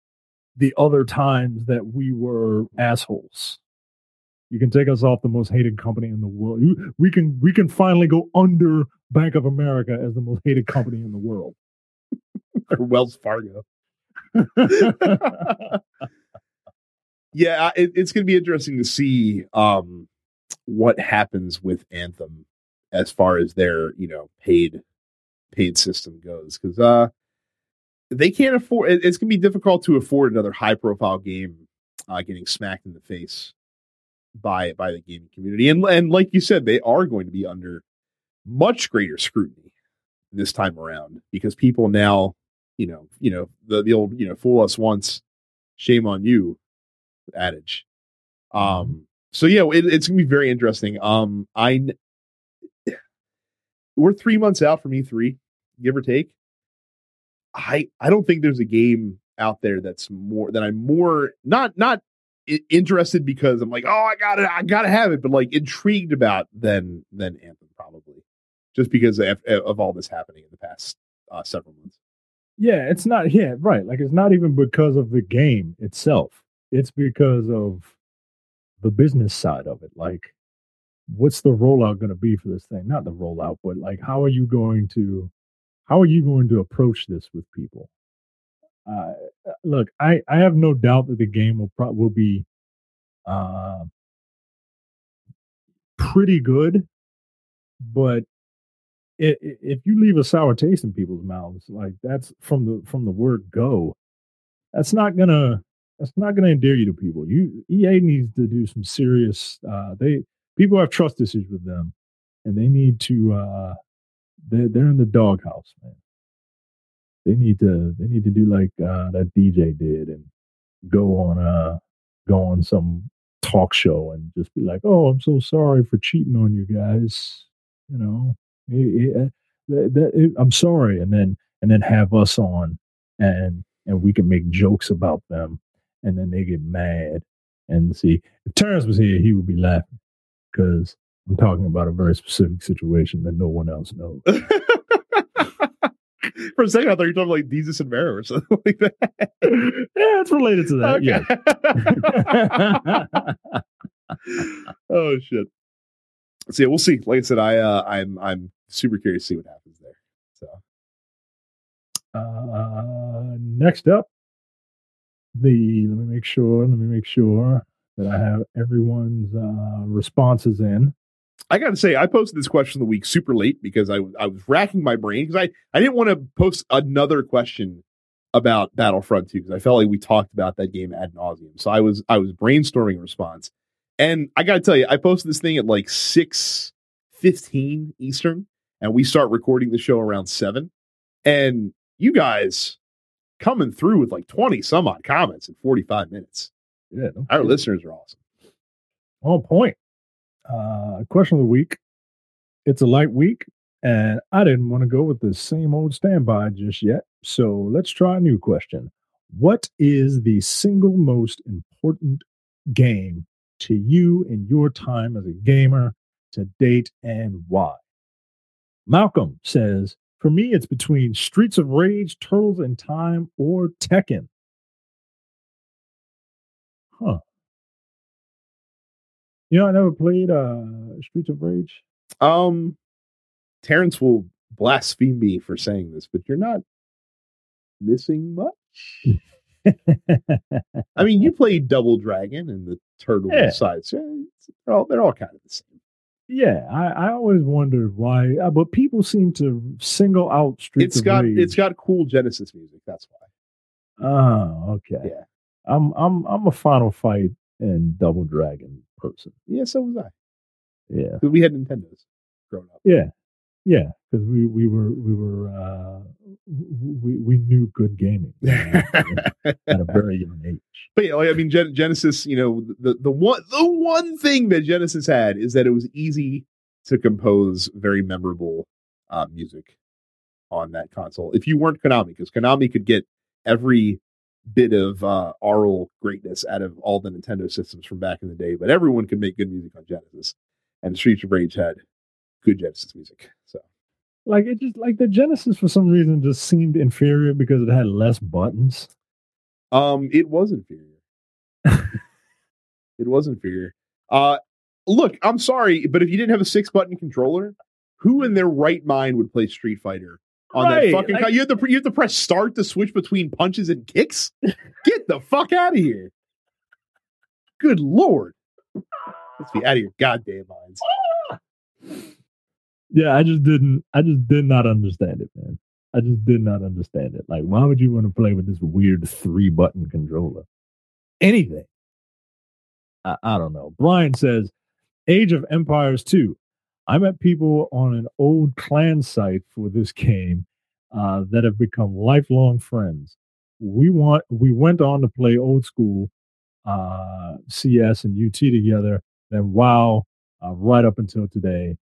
the other times that we were assholes. You can take us off the most hated company in the world. You, we can we can finally go under Bank of America as the most hated company in the world. or Wells Fargo. yeah, it, it's going to be interesting to see um, what happens with Anthem as far as their you know paid paid system goes because uh, they can't afford. It, it's going to be difficult to afford another high profile game uh, getting smacked in the face by by the gaming community, and and like you said, they are going to be under much greater scrutiny this time around because people now you know you know the the old you know fool us once shame on you adage um so yeah it, it's gonna be very interesting um i we're three months out from e3 give or take i i don't think there's a game out there that's more that i'm more not not interested because i'm like oh i got it, i gotta have it but like intrigued about than than anthem probably just because of, of all this happening in the past uh, several months Yeah, it's not. Yeah, right. Like it's not even because of the game itself. It's because of the business side of it. Like, what's the rollout going to be for this thing? Not the rollout, but like, how are you going to, how are you going to approach this with people? Uh, look, I I have no doubt that the game will pro- will be, uh, pretty good, but if you leave a sour taste in people's mouths, like that's from the from the word go, that's not gonna that's not gonna endear you to people. You EA needs to do some serious. Uh, they people have trust issues with them, and they need to. Uh, they're they're in the doghouse, man. They need to they need to do like uh, that DJ did and go on uh go on some talk show and just be like, "Oh, I'm so sorry for cheating on you guys." You know, Eh, eh, that, that, eh, I'm sorry, and then and then have us on, and and we can make jokes about them, and then they get mad. And see, if Terrence was here, he would be laughing because I'm talking about a very specific situation that no one else knows. For a second, I thought you were talking like Jesus and Mary or something like that. yeah, it's related to that. Yeah. oh shit. So yeah, we'll see. Like I said, I uh, I'm I'm super curious to see what happens there. So Uh, next up, the let me make sure. Let me make sure that I have everyone's uh, responses in. I got to say, I posted this question of the week super late because I I was racking my brain because I I didn't want to post another question about Battlefront 2 because I felt like we talked about that game ad nauseum. So I was I was brainstorming a response, and I got to tell you, I posted this thing at like six fifteen Eastern, and we start recording the show around seven, and you guys coming through with like twenty some odd comments in forty five minutes. Yeah, no Our listeners are awesome. On point. Uh, question of the week. It's a light week, and I didn't want to go with the same old standby just yet. So let's try a new question. What is the single most important game to you in your time as a gamer to date and why? Malcolm says, For me, it's between Streets of Rage, Turtles in Time, or Tekken. Huh. You know, I never played uh Streets of Rage. Um, Terrence will blaspheme me for saying this, but you're not missing much. I mean, you played Double Dragon and the Turtle Yeah. sides. They're all they're all kind of the same. Yeah, I, I always wondered why, uh, but people seem to single out Streets It's of got Rage. it's got cool Genesis music. That's why. Oh, okay. Yeah. I'm I'm I'm a Final Fight and Double Dragon person. Yeah, so was I. Yeah. we had Nintendos growing up. Yeah. Yeah, because we we were we were uh we we knew good gaming at a very young age. But yeah, I mean, Gen- Genesis. You know, the the one the one thing that Genesis had is that it was easy to compose very memorable uh, music on that console. If you weren't Konami, because Konami could get every bit of uh, aural greatness out of all the Nintendo systems from back in the day, but everyone could make good music on Genesis, and Streets of Rage had good Genesis music. So Like it just like the Genesis for some reason just seemed inferior because it had less buttons. Um, it was inferior. it was inferior. Uh, look, I'm sorry, but if you didn't have a six button controller, who in their right mind would play Street Fighter on that fucking? like- you have to you have to press start to switch between punches and kicks. Get the fuck out of here! Good lord, let's be out of your goddamn minds. Yeah, I just didn't I just did not understand it, man. I just did not understand it. Like, why would you want to play with this weird three button controller? Anything. I, I don't know. Brian says, Age of Empires 2. I met people on an old clan site for this game uh, that have become lifelong friends. We want we went on to play old school uh, CS and UT together, then WoW uh, right up until today.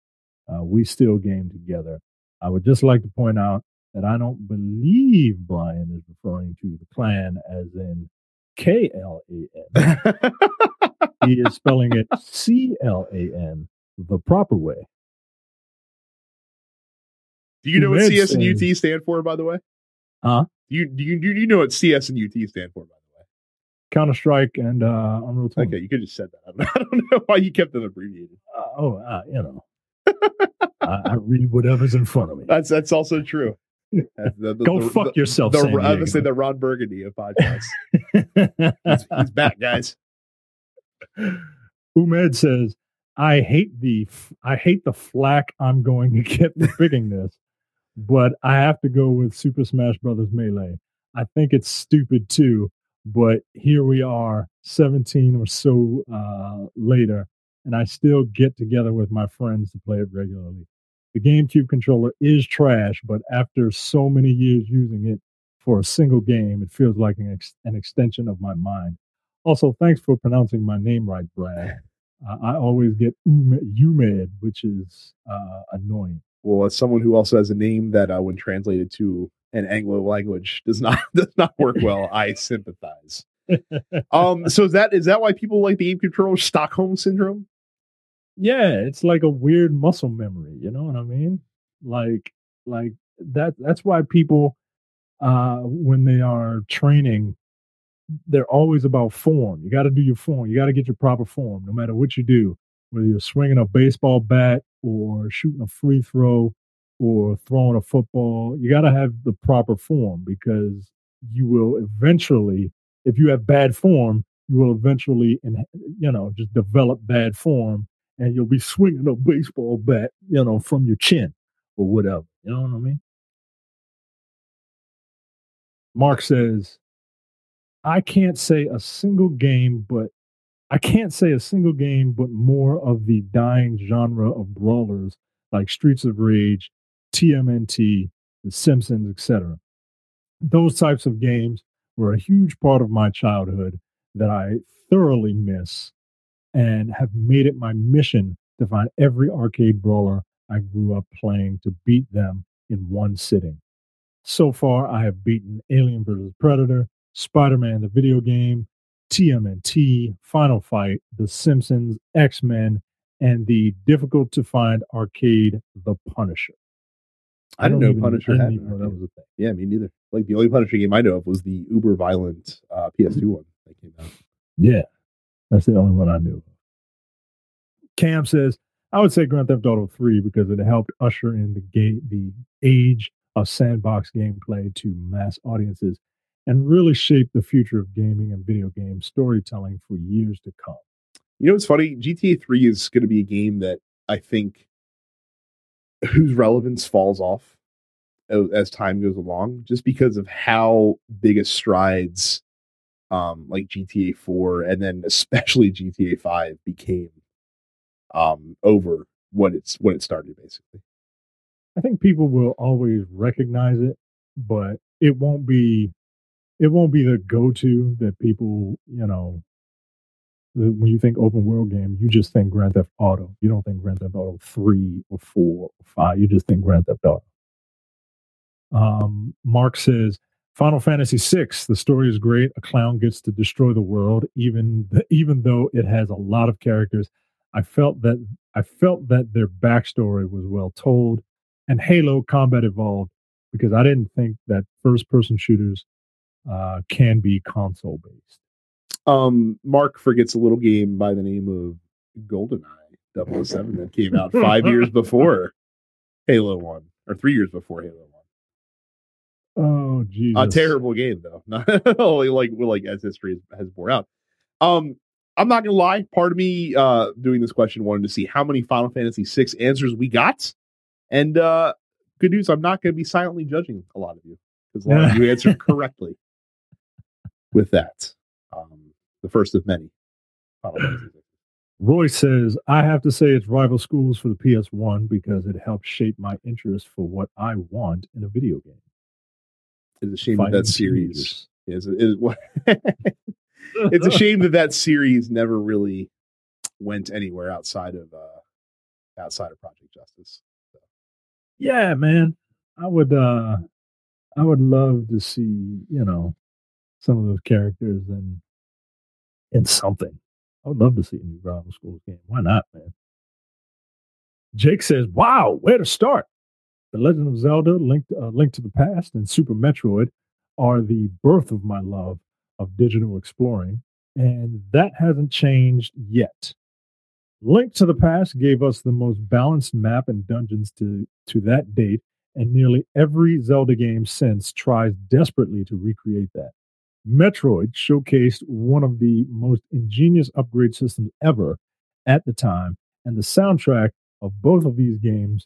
Uh, we still game together. I would just like to point out that I don't believe Brian is referring to the clan as in K L A N. He is spelling it C L A N the proper way. Do you know what CS and UT stand for? By the way, Huh? Do you do you do you know what CS and UT stand for? By the way. Counter Strike and uh, Unreal Tournament. Okay, you could just said that. I don't, I don't know why you kept them abbreviated. Uh, oh, uh, you know, I, I read whatever's in front of me. That's that's also true. That's the- the- Go the- fuck the- yourself, The, San I was say the Ron Burgundy of podcasts. he's, he's back, guys. Umed says, "I hate the f- I hate the flack I'm going to get for picking this, but I have to go with Super Smash Brothers Melee. I think it's stupid too, but here we are, 17 or so uh, later, and I still get together with my friends to play it regularly. The GameCube controller is trash, but after so many years using it for a single game, it feels like an, ex- an extension of my mind." Also, thanks for pronouncing my name right, Brad. Uh, I always get Ume- Umed, which is uh, annoying. Well, as someone who also has a name that, uh, when translated to an Anglo language, does not does not work well, I sympathize. Um, so is that is that why people like the game controller Stockholm syndrome? Yeah, it's like a weird muscle memory. You know what I mean? Like, like that. That's why people, uh, when they are training, they're always about form. You got to do your form. You got to get your proper form, no matter what you do. Whether you're swinging a baseball bat or shooting a free throw or throwing a football, you got to have the proper form because you will eventually, if you have bad form, you will eventually, in, you know, just develop bad form and you'll be swinging a baseball bat, you know, from your chin or whatever. You know what I mean? Mark says, I can't say a single game, but I can't say a single game, but more of the dying genre of brawlers like Streets of Rage, TMNT, The Simpsons, etc. Those types of games were a huge part of my childhood that I thoroughly miss and have made it my mission to find every arcade brawler I grew up playing to beat them in one sitting. So far, I have beaten Alien vs. Predator, Spider Man, the video game, TMNT, Final Fight, The Simpsons, X Men, and the difficult to find arcade, The Punisher. I didn't don't know even- Punisher I had didn't know that was a thing. Yeah, me neither. Like the only Punisher game I know of was the uber violent uh, PS2 one that came out. Yeah, that's the only one I knew. Cam says, I would say Grand Theft Auto 3 because it helped usher in the ga- the age of sandbox gameplay to mass audiences and really shape the future of gaming and video game storytelling for years to come. You know what's funny? GTA 3 is going to be a game that I think whose relevance falls off as time goes along just because of how big a strides um like GTA 4 and then especially GTA 5 became um over what it's when it started basically. I think people will always recognize it, but it won't be it won't be the go-to that people, you know, when you think open world game, you just think Grand Theft Auto. You don't think Grand Theft Auto 3 or 4 or 5. You just think Grand Theft Auto. Um, Mark says, Final Fantasy VI, the story is great. A clown gets to destroy the world, even the, even though it has a lot of characters. I felt that I felt that their backstory was well told, and Halo Combat Evolved because I didn't think that first person shooters uh, can be console based. Um, Mark forgets a little game by the name of GoldenEye 007 that came out five years before Halo 1, or three years before Halo 1. Oh, Jesus. A terrible game, though. Not only like, like as history has, bore out. Um, I'm not gonna lie. Part of me uh, doing this question wanted to see how many Final Fantasy VI answers we got, and uh, good news, I'm not gonna be silently judging a lot of you because a lot of you answered correctly. With that, um, the first of many. Roy says, I have to say it's rival schools for the PS1 because it helped shape my interest for what I want in a video game. It's a shame that that series is, is, it's a shame that that series never really went anywhere outside of uh outside of Project Justice. So. Yeah, man. I would uh I would love to see, you know, some of those characters in in something. I would love to see a new Rival school game. Why not, man? Jake says, "Wow, where to start?" The Legend of Zelda, Link, uh, Link to the Past, and Super Metroid are the birth of my love of digital exploring, and that hasn't changed yet. Link to the Past gave us the most balanced map and dungeons to, to that date, and nearly every Zelda game since tries desperately to recreate that. Metroid showcased one of the most ingenious upgrade systems ever at the time, and the soundtrack of both of these games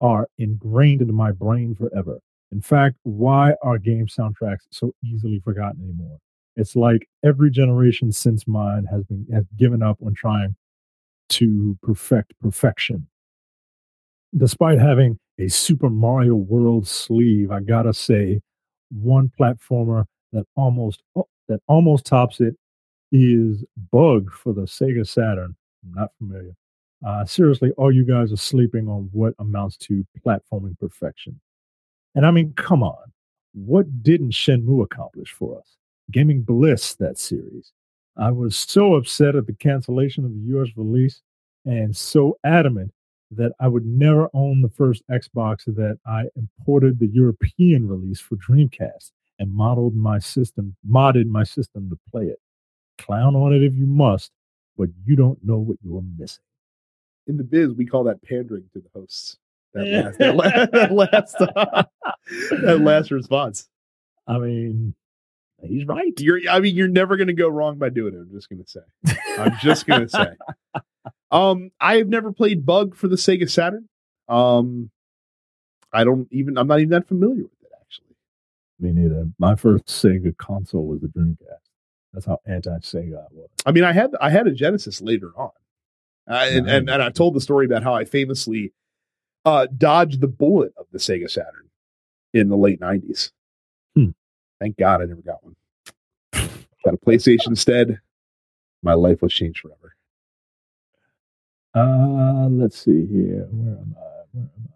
are ingrained into my brain forever. In fact, why are game soundtracks so easily forgotten anymore? It's like every generation since mine has been has given up on trying to perfect perfection. Despite having a Super Mario World sleeve, I gotta say, one platformer that almost oh, that almost tops it is Bug for the Sega Saturn. I'm not familiar. Uh, seriously, all you guys are sleeping on what amounts to platforming perfection. And I mean, come on, what didn't Shenmue accomplish for us? Gaming Bliss, that series. I was so upset at the cancellation of the US release and so adamant that I would never own the first Xbox that I imported the European release for Dreamcast and modeled my system, modded my system to play it. Clown on it if you must, but you don't know what you're missing. In the biz, we call that pandering to the hosts. That last, that last, that last, uh, that last response. I mean, He's right. You're I mean, you're never gonna go wrong by doing it. I'm just gonna say. I'm just gonna say. Um, I have never played Bug for the Sega Saturn. Um I don't even I'm not even that familiar with it actually. Me neither. My first Sega console was the Dreamcast. That's how anti-Sega I was. I mean, I had I had a Genesis later on, uh, and, and and I told the story about how I famously uh, dodged the bullet of the Sega Saturn in the late '90s. Thank God I never got one. got a PlayStation instead. My life was changed forever. Uh, let's see here. Where am I? Where am I?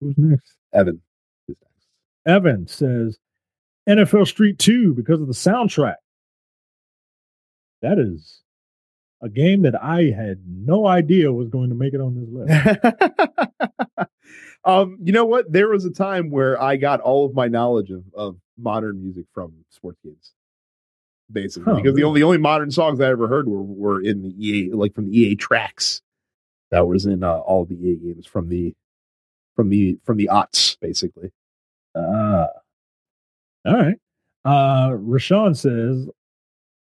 Who's next? Evan is next. Evan says NFL Street 2 because of the soundtrack. That is a game that I had no idea was going to make it on this list. um, you know what? There was a time where I got all of my knowledge of, of modern music from sports games. basically, Huh, because the only the only modern songs I ever heard were were in the EA like from the EA tracks that was in uh, all the EA games from the from the from the aughts, basically. Ah. All right. Uh Rashawn says,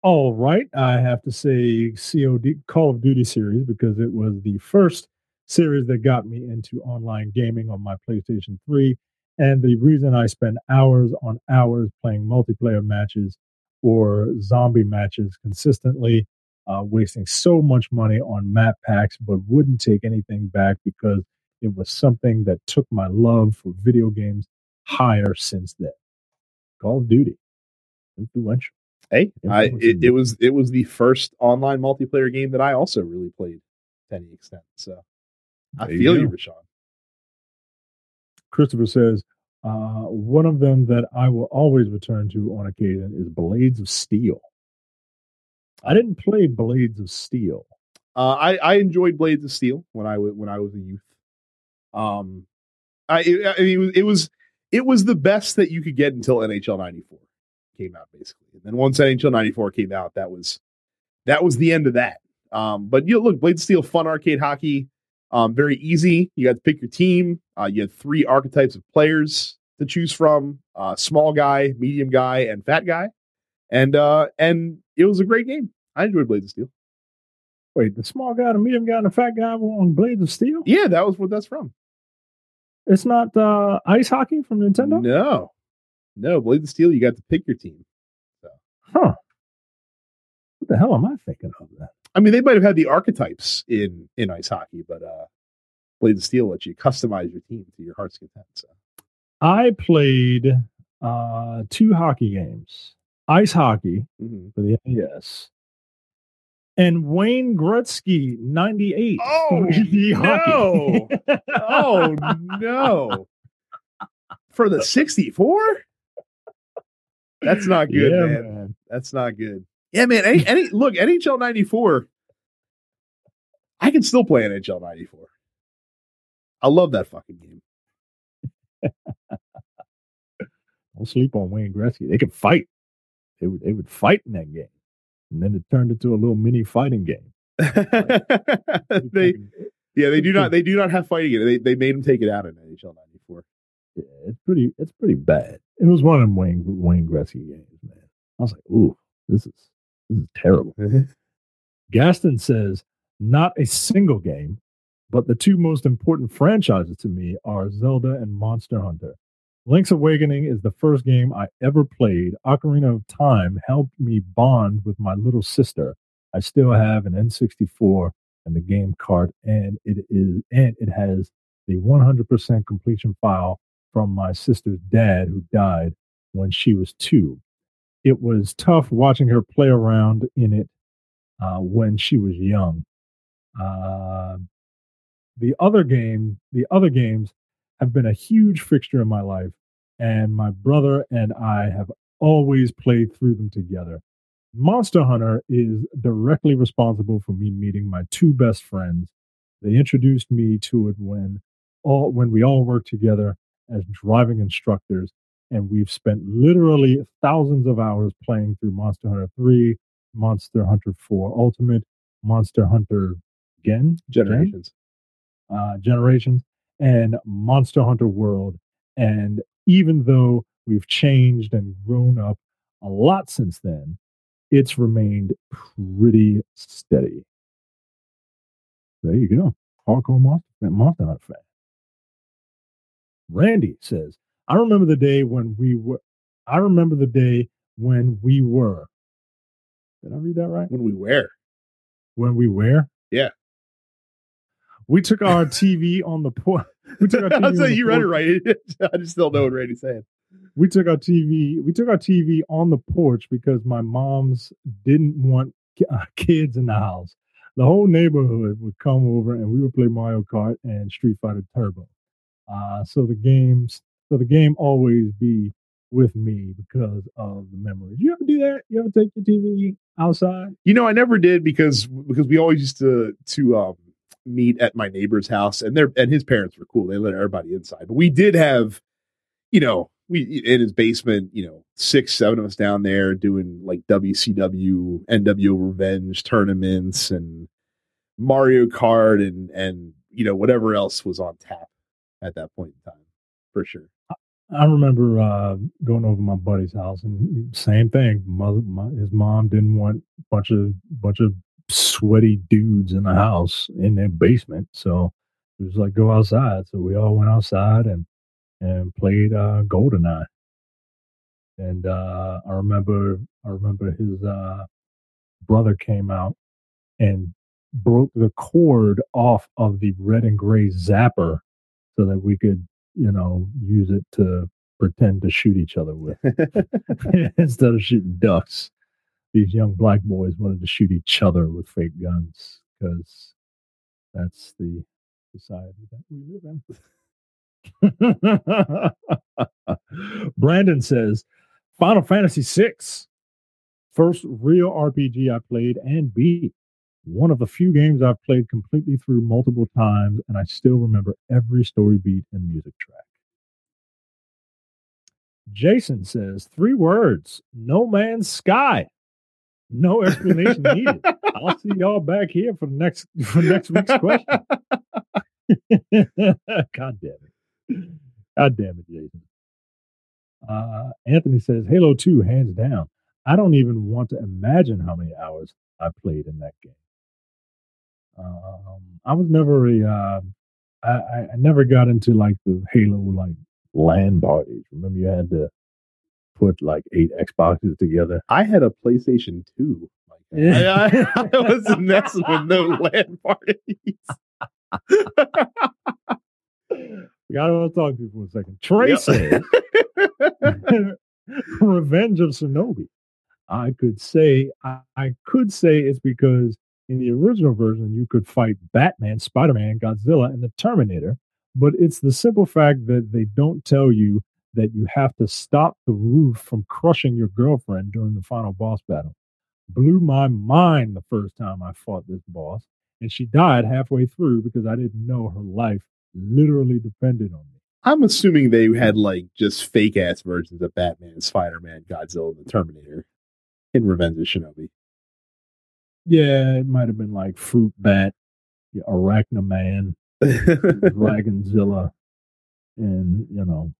All right, I have to say COD Call of Duty series because it was the first series that got me into online gaming on my PlayStation 3. And the reason I spend hours on hours playing multiplayer matches or zombie matches consistently, uh, wasting so much money on map packs, but wouldn't take anything back because it was something that took my love for video games higher since then. Call of Duty, influential. Hey, I, it, it was it was the first online multiplayer game that I also really played to any extent. So I There feel you, go. Rashawn. Christopher says, uh, one of them that I will always return to on occasion is Blades of Steel. I didn't play Blades of Steel. Uh, I I enjoyed Blades of Steel when I was when I was a youth. Um, I, it, I mean, it was it was it was the best that you could get until NHL '94 came out, basically. And then once NHL '94 came out, that was that was the end of that. Um, but you know, look, Blades of Steel, fun arcade hockey, um, very easy. You got to pick your team. Uh, you had three archetypes of players to choose from: uh, small guy, medium guy, and fat guy. And uh, and it was a great game. I enjoyed Blades of Steel. Wait, the small guy, the medium guy, and the fat guy were on Blades of Steel? Yeah, that was what that's from. It's not uh, ice hockey from Nintendo? No, no, Blades of Steel. You got to pick your team. Huh. What the hell am I thinking of then? I mean, they might have had the archetypes in in ice hockey, but uh, Blades of Steel lets you customize your team to your heart's content. So I played uh, two hockey games ice hockey Mhm. for the NES and Wayne Gretzky 98. Oh, no. oh no, for the sixty four. That's not good, yeah, man. man. That's not good. Yeah, man. Any, any look NHL ninety four. I can still play NHL ninety four. I love that fucking game. Don't sleep on Wayne Gretzky. They could fight. They would they would fight in that game. And then it turned into a little mini fighting game. they yeah they do not they do not have fighting in it. They they made him take it out in NHL ninety four. Yeah, it's pretty it's pretty bad. It was one of them Wayne Wayne Gretzky games, man. I was like, ooh, this is this is terrible. Mm-hmm. Gaston says, not a single game, but the two most important franchises to me are Zelda and Monster Hunter. Link's Awakening is the first game I ever played. Ocarina of Time helped me bond with my little sister. I still have an N64 and the game cart, and it is and it has the 100% completion file from my sister's dad who died when she was two. It was tough watching her play around in it uh, when she was young. Uh, the other game, the other games have been a huge fixture in my life, and my brother and I have always played through them together. Monster Hunter is directly responsible for me meeting my two best friends. They introduced me to it when all when we all worked together as driving instructors, and we've spent literally thousands of hours playing through Monster Hunter 3, Monster Hunter 4 Ultimate, Monster Hunter Gen, Generations. uh, Generations, and Monster Hunter World. And even though we've changed and grown up a lot since then, it's remained pretty steady. There you go. Hardcore Monster, Monster Hunter fan. Randy says, I remember the day when we were, I remember the day when we were. Did I read that right? When we wear. When we were? Yeah. We took our TV on the porch. We took our TV I say you read it right. I just don't know what Randy's saying. we took our TV. We took our TV on the porch because my mom's didn't want uh, kids in the house. The whole neighborhood would come over and we would play Mario Kart and Street Fighter Turbo. Uh, so the games, so the game always be with me because of the memories. You ever do that? You ever take your TV outside? You know, I never did because because we always used to to um meet at my neighbor's house and their and his parents were cool. They let everybody inside. But we did have you know, we in his basement, you know, six, seven of us down there doing like WCW, NWO Revenge tournaments and Mario Kart and and you know whatever else was on tap at that point in time, for sure. I remember uh, going over my buddy's house and same thing. Mother, my, his mom didn't want a bunch of bunch of sweaty dudes in the house in their basement, so it was like go outside. So we all went outside and and played uh, Goldeneye. And uh, I remember, I remember his uh, brother came out and broke the cord off of the red and gray zapper so that we could, you know, use it to pretend to shoot each other with instead of shooting ducks. These young black boys wanted to shoot each other with fake guns because that's the society that we live in. Brandon says Final Fantasy VI, first real RPG I played and beat. One of the few games I've played completely through multiple times, and I still remember every story beat and music track. Jason says three words No Man's Sky. No explanation needed. I'll see y'all back here for the next for next week's question. God damn it. God damn it, Jason. Uh, Anthony says Halo 2, hands down. I don't even want to imagine how many hours I played in that game. Um, I was never a, uh, I, I never got into like the Halo like LAN parties. Remember, you had to put like eight Xboxes together. I had a PlayStation 2. I, I, I was messing with no land parties. We got to talk to you for a second. Trey yep. Revenge of Shinobi. I could say, I, I could say it's because in the original version, you could fight Batman, Spider Man, Godzilla, and the Terminator. But it's the simple fact that they don't tell you that you have to stop the roof from crushing your girlfriend during the final boss battle. Blew my mind the first time I fought this boss, and she died halfway through because I didn't know her life literally depended on me. I'm assuming they had like just fake ass versions of Batman, Spider Man, Godzilla, and the Terminator in Revenge of Shinobi. Yeah, it might have been like Fruit Bat, Arachnaman, Dragonzilla, and you know,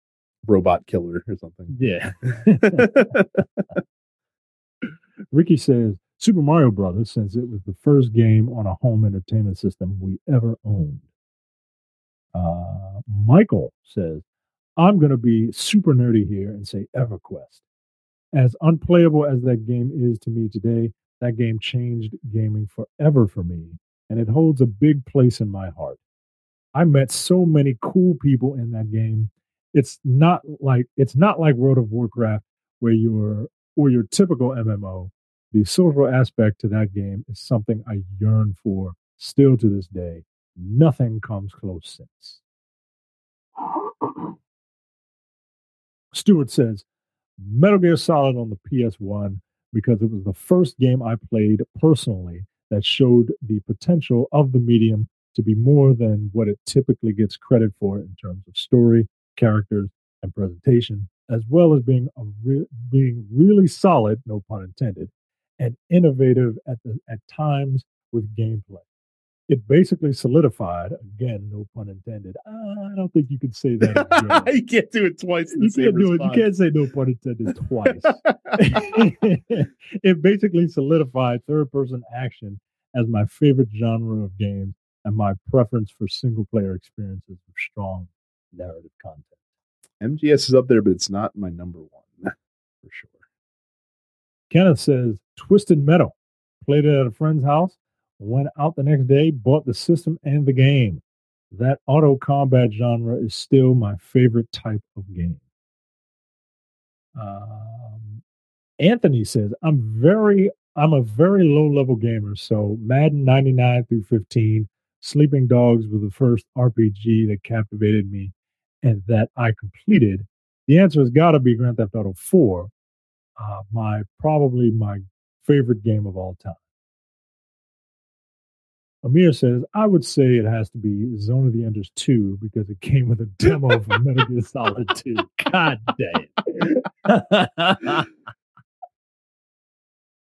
Robot Killer or something. Yeah. Ricky says Super Mario Brothers, since it was the first game on a home entertainment system we ever owned. Uh, Michael says, I'm going to be super nerdy here and say EverQuest. As unplayable as that game is to me today, that game changed gaming forever for me, and it holds a big place in my heart. I met so many cool people in that game. It's not like it's not like World of Warcraft where you're or your typical MMO. The social aspect to that game is something I yearn for still to this day. Nothing comes close since. Stewart says Metal Gear Solid on the PS1 because it was the first game I played personally that showed the potential of the medium to be more than what it typically gets credit for in terms of story, characters, and presentation, as well as being a re- being really solid, no pun intended, and innovative at the at times with gameplay it basically solidified again, no pun intended. I don't think you can say that. you can't do it twice. you can't do response. it. You can't say no pun intended twice. it basically solidified third-person action as my favorite genre of game and my preference for single-player experiences with strong narrative content. MGS is up there, but it's not my number one for sure. Kenneth says Twisted Metal. Played it at a friend's house Went out the next day, bought the system and the game. That auto combat genre is still my favorite type of game. Um, Anthony says, I'm very, I'm a very low level gamer. So Madden 99 through 15, Sleeping Dogs was the first RPG that captivated me and that I completed. The answer has got to be Grand Theft Auto 4, uh, my probably my favorite game of all time. Amir says, I would say it has to be Zone of the Enders 2 because it came with a demo for Metal Gear Solid 2. God damn.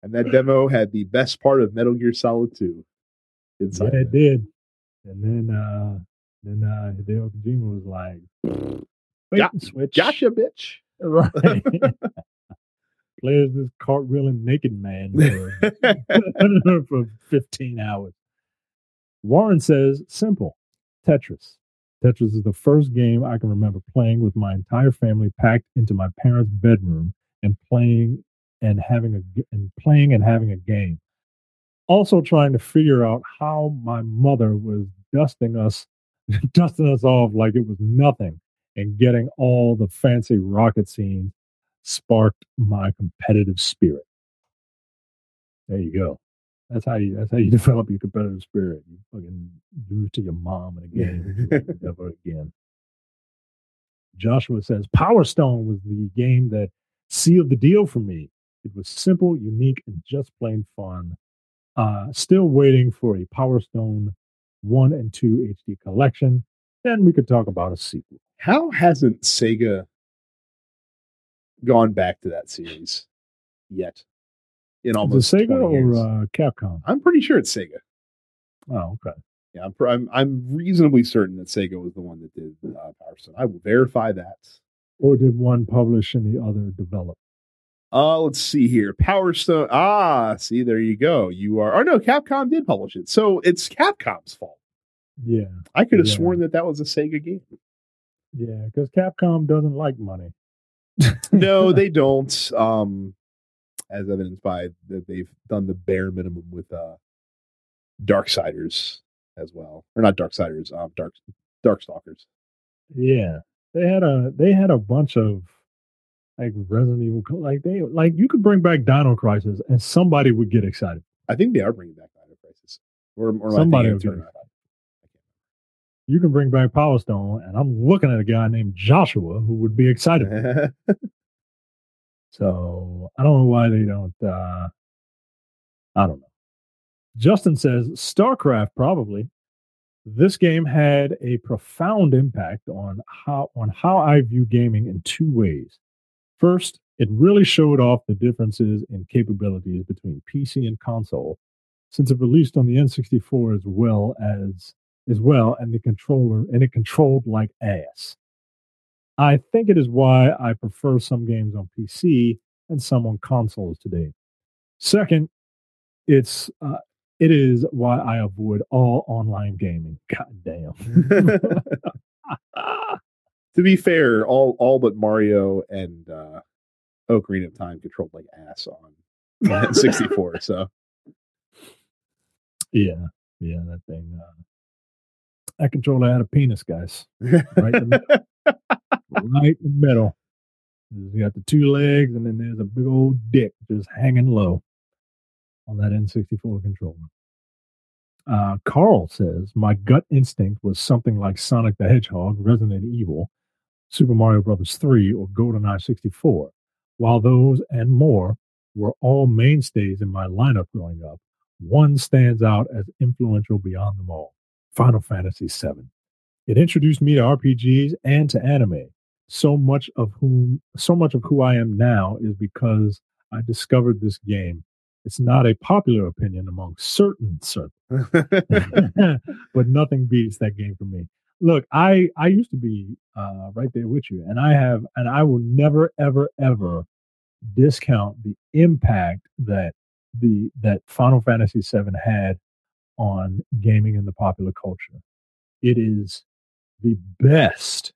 And that demo had the best part of Metal Gear Solid 2. Inside yeah, it did. And then uh then uh Hideo Kojima was like bait Got- switch. Gotcha, bitch. Right. Plays this cartwheeling naked man for, for 15 hours. Warren says, simple. Tetris. Tetris is the first game I can remember playing with my entire family packed into my parents' bedroom and playing and having a and playing and having a game. Also trying to figure out how my mother was dusting us dusting us off like it was nothing and getting all the fancy rocket scenes sparked my competitive spirit. There you go. That's how you that's how you develop your competitive spirit. You fucking lose to your mom in a game never again. Joshua says Power Stone was the game that sealed the deal for me. It was simple, unique, and just plain fun. Uh, still waiting for a Power Stone 1 and 2 HD collection. Then we could talk about a sequel. How hasn't Sega gone back to that series yet? In Is it Sega or uh, Capcom? I'm pretty sure it's Sega. Oh, okay. Yeah, I'm, I'm I'm reasonably certain that Sega was the one that did uh, Power Stone. I will verify that. Or did one publish and the other develop? Uh, let's see here. Power Stone. Ah, see, there you go. You are. Oh no, Capcom did publish it, so it's Capcom's fault. Yeah, I could have Yeah. sworn that that was a Sega game. yeah, because Capcom doesn't like money. no, they don't. Um, as evidenced by that they've done the bare minimum with uh, Darksiders as well, or not Darksiders, um, Dark Darkstalkers. Yeah, they had a they had a bunch of like Resident Evil, like they like you could bring back Dino Crisis and somebody would get excited. I think they are bringing back Dino Crisis, or or Somebody thinking will of get You can bring back Power Stone, and I'm looking at a guy named Joshua who would be excited. So I don't know why they don't. uh I don't know. Justin says StarCraft probably. This game had a profound impact on how on how I view gaming in two ways. First, it really showed off the differences in capabilities between PC and console, since it released on the N64 as well as as well, and the controller and it controlled like ass. I think it is why I prefer some games on PC and some on consoles today. Second, it's uh, it is why I avoid all online gaming. God damn. to be fair, all all but Mario and uh, Ocarina of Time controlled like ass on on 64. So yeah, yeah, that thing. Uh, that controller had a penis, guys. Right in the, right in the middle. You got the two legs, and then there's a big old dick just hanging low on that N64 controller. Uh, Carl says, My gut instinct was something like Sonic the Hedgehog, Resident Evil, Super Mario Brothers 3, or GoldenEye 64. While those and more were all mainstays in my lineup growing up, one stands out as influential beyond them all Final Fantasy VII. It introduced me to RPGs and to anime. So much of whom, so much of who I am now is because I discovered this game. It's not a popular opinion among certain certain but nothing beats that game for me. Look, I I used to be uh, right there with you, and I have, and I will never, ever, ever discount the impact that the that Final Fantasy VII had on gaming in the popular culture. It is the best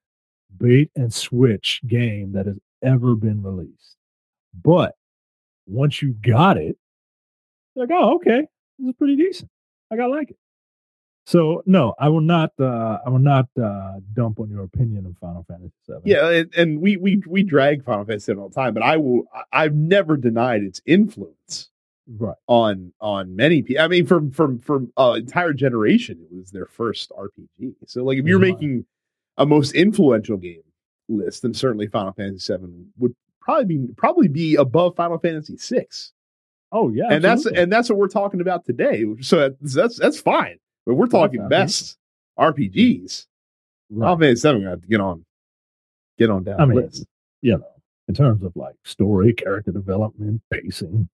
bait and switch game that has ever been released. But once you got it, you're like, oh, okay, this is pretty decent. I like it. So no, I will not. Uh, I will not uh, dump on your opinion of Final Fantasy VII. yeah, and, and we we we drag Final Fantasy 7 all the time, but I will. I've never denied its influence right. on on many people. I mean, from from from uh, entire generation, it was their first RPG. So, like, if you're Right. making a most influential game list, then certainly Final Fantasy VII would probably be probably be above Final Fantasy VI. Oh yeah, and that's and that's what we're talking about today. So that's that's, that's fine. But we're talking best RPGs. Final Fantasy Seven got to get on, get on down I the mean, list. you know, in terms of like story, character development, pacing.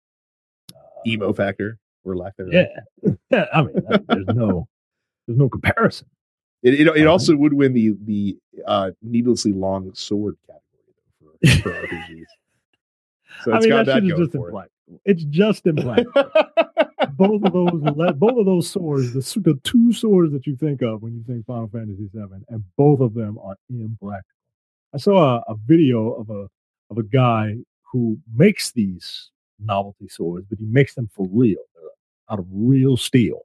Emo factor or lack thereof. yeah, yeah. I mean, there's no, there's no comparison. It it, it also would win the the uh, needlessly long sword category for, for RPGs. So I it's mean, got that that going just for impractical. It's just it. both of those, both of those swords, the, the two swords that you think of when you think Final Fantasy VII, and both of them are impractical. I saw a, a video of a of a guy who makes these novelty swords, but he makes them for real, They're out of real steel,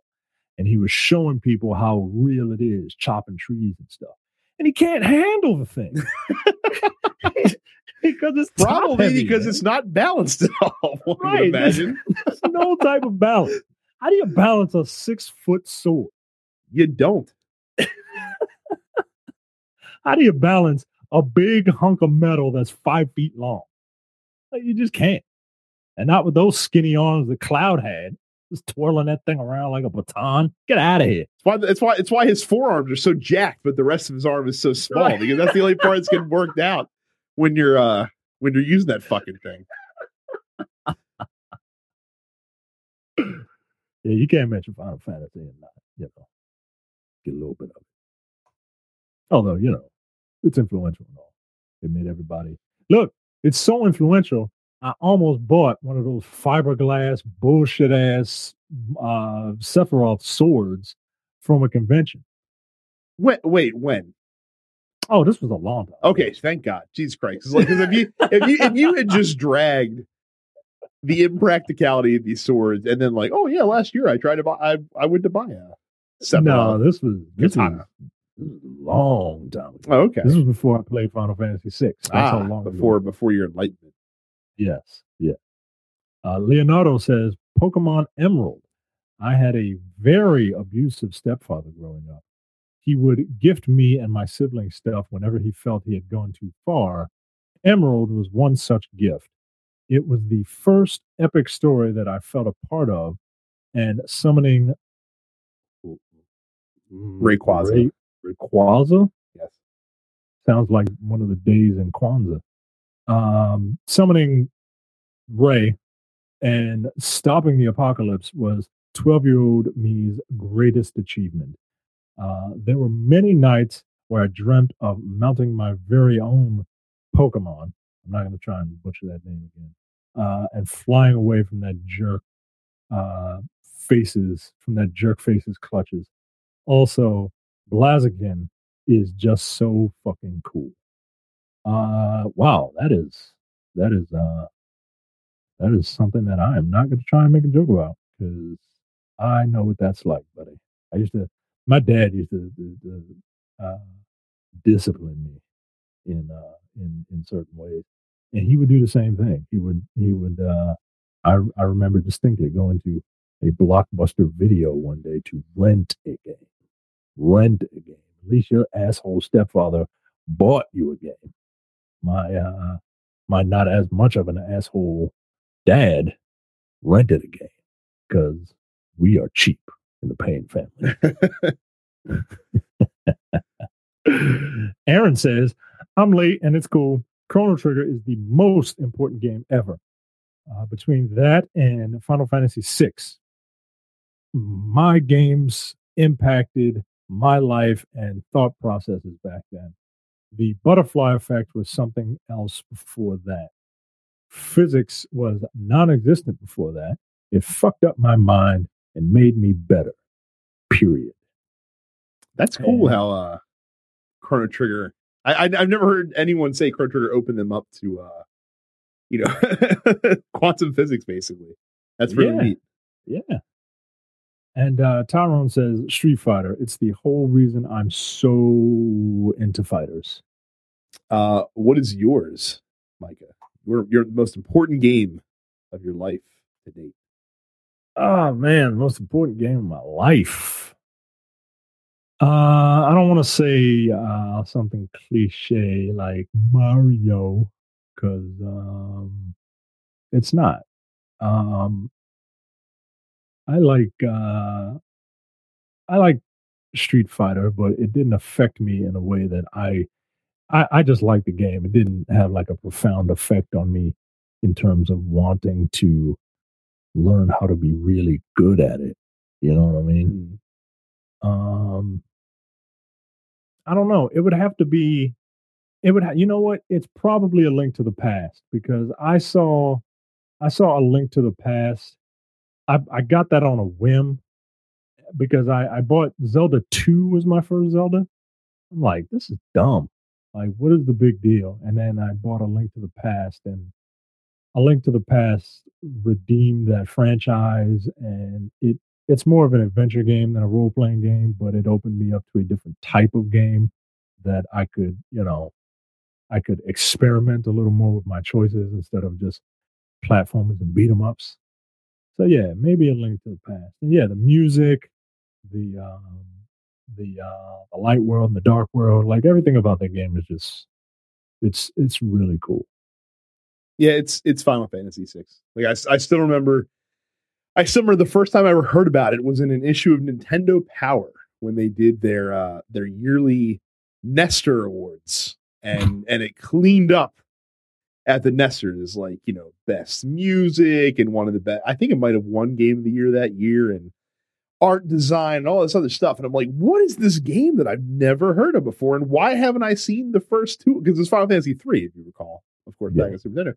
and he was showing people how real it is, chopping trees and stuff. And he can't handle the thing because it's Probably heavy, because man. it's not balanced at all. Right. imagine There's no type of balance. How do you balance a six foot sword? you don't. How do you balance a big hunk of metal that's five feet long? Like, you just can't. And not with those skinny arms that Cloud had, just twirling that thing around like a baton. Get out of here. It's why it's why it's why his forearms are so jacked, but the rest of his arm is so small Right. because that's the only part that's getting worked out when you're uh when you're using that fucking thing. Yeah, you can't mention Final Fantasy and not, you know, get a little bit of it. Although, you know, it's influential and all. It made everybody look, it's so influential. I almost bought one of those fiberglass bullshit ass uh Sephiroth swords from a convention. Wait, wait, when? Oh, this was a long time. Okay, thank God, Jesus Christ! like, if you if you if you had just dragged the impracticality of these swords, and then like, oh yeah, last year I tried to buy, I I went to buy a no, Sephiroth this was this was, katana. was a long time ago. Oh, okay, This was before I played Final Fantasy VI. That's ah, how long ago before it before your enlightenment. Yes, yeah. Uh, Leonardo says Pokemon Emerald. I had a very abusive stepfather growing up. He would gift me and my siblings stuff whenever he felt he had gone too far. Emerald was one such gift. It was the first epic story that I felt a part of, and summoning Rayquaza. Ray, Rayquaza Yes. sounds like one of the days in Kwanzaa. Um, summoning Ray and stopping the apocalypse was 12 year old me's greatest achievement. Uh, there were many nights where I dreamt of mounting my very own Pokemon. I'm not going to try and butcher that name again. Uh, and flying away from that jerk uh, faces, from that jerk faces clutches. Also, Blaziken is just so fucking cool. Uh, wow, that is that is uh that is something that I am not going to try and make a joke about because I know what that's like, buddy. I used to, my dad used to, to, to uh, discipline me in uh in in certain ways, and he would do the same thing. He would he would. uh I I remember distinctly going to a blockbuster video one day to rent a game, rent a game. At least your asshole stepfather bought you a game. My uh my not as much of an asshole dad rented a game because we are cheap in the Payne family. Aaron says, I'm late and it's cool. Chrono Trigger is the most important game ever. Uh, between that and Final Fantasy VI, my games impacted my life and thought processes back then. The butterfly effect was something else before that. Physics was non existent before that. It fucked up my mind and made me better. Period. That's cool. And- How uh, Chrono Trigger. I, I I've never heard anyone say Chrono Trigger opened them up to uh, you know, quantum physics. Basically, that's really Yeah. neat. Yeah. And uh, Tyrone says Street Fighter. It's the whole reason I'm so into fighters. Uh, what is yours, Micah? Your your most important game of your life to date. Oh man, the most important game of my life. Uh, I don't want to say uh, something cliche like Mario because um, it's not. Um, I like uh, I like Street Fighter, but it didn't affect me in a way that I, I, I just like the game. It didn't have like a profound effect on me in terms of wanting to learn how to be really good at it. You know what I mean? Mm. Um, I don't know. It would have to be. It would. Ha- you know what? It's probably a link to the past because I saw, I saw a link to the past. I I got that on a whim because I I bought Zelda two was my first Zelda. I'm like, this is dumb. Like, what is the big deal? And then I bought a Link to the Past, and a Link to the Past redeemed that franchise, and it it's more of an adventure game than a role playing game, but it opened me up to a different type of game that I could, you know, I could experiment a little more with my choices instead of just platformers and beat 'em ups. So yeah, maybe a link to the past. And yeah, the music, the um, the uh, the light world and the dark world, like everything about that game is just it's it's really cool. Yeah, it's it's Final Fantasy six. Like I, I still remember I still remember the first time I ever heard about it was in an issue of Nintendo Power when they did their uh, their yearly Nester Awards, and and it cleaned up at the Nesters like you know best music and one of the best. I think it might have won Game of the Year that year and art design and all this other stuff. And I'm like, what is this game that I've never heard of before? And why haven't I seen the first two? Because it's Final Fantasy three, if you recall, of course, yeah. back Super Nintendo.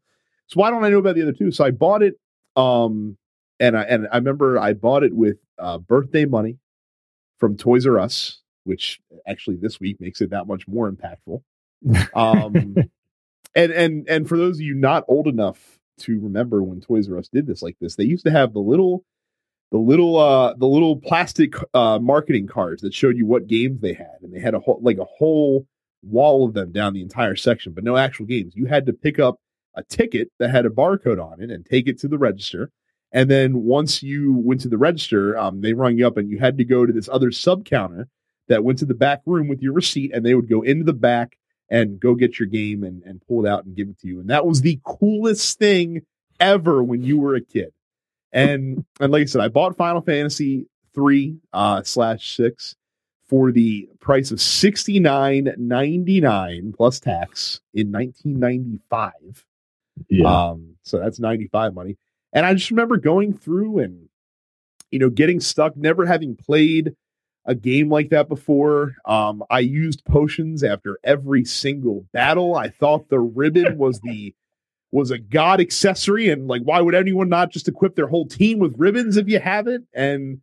So why don't I know about the other two? So I bought it. Um, and I and I remember I bought it with uh, birthday money from Toys R Us, which actually this week makes it that much more impactful. Um, and and and for those of you not old enough to remember when Toys R Us did this like this, they used to have the little the little uh the little plastic uh marketing cards that showed you what games they had. And they had a whole like a whole wall of them down the entire section but no actual games. You had to pick up a ticket that had a barcode on it and take it to the register. And then once you went to the register, um, they rung you up and you had to go to this other sub counter that went to the back room with your receipt and they would go into the back and go get your game and, and pull it out and give it to you. And that was the coolest thing ever when you were a kid. And and like I said, I bought Final Fantasy three uh, slash six for the price of sixty nine ninety nine plus tax in nineteen ninety five. Yeah. Um, so that's ninety five money. And I just remember going through and, you know, getting stuck, never having played a game like that before. Um, I used potions after every single battle. I thought the ribbon was the was a god accessory, and like, why would anyone not just equip their whole team with ribbons if you have it? And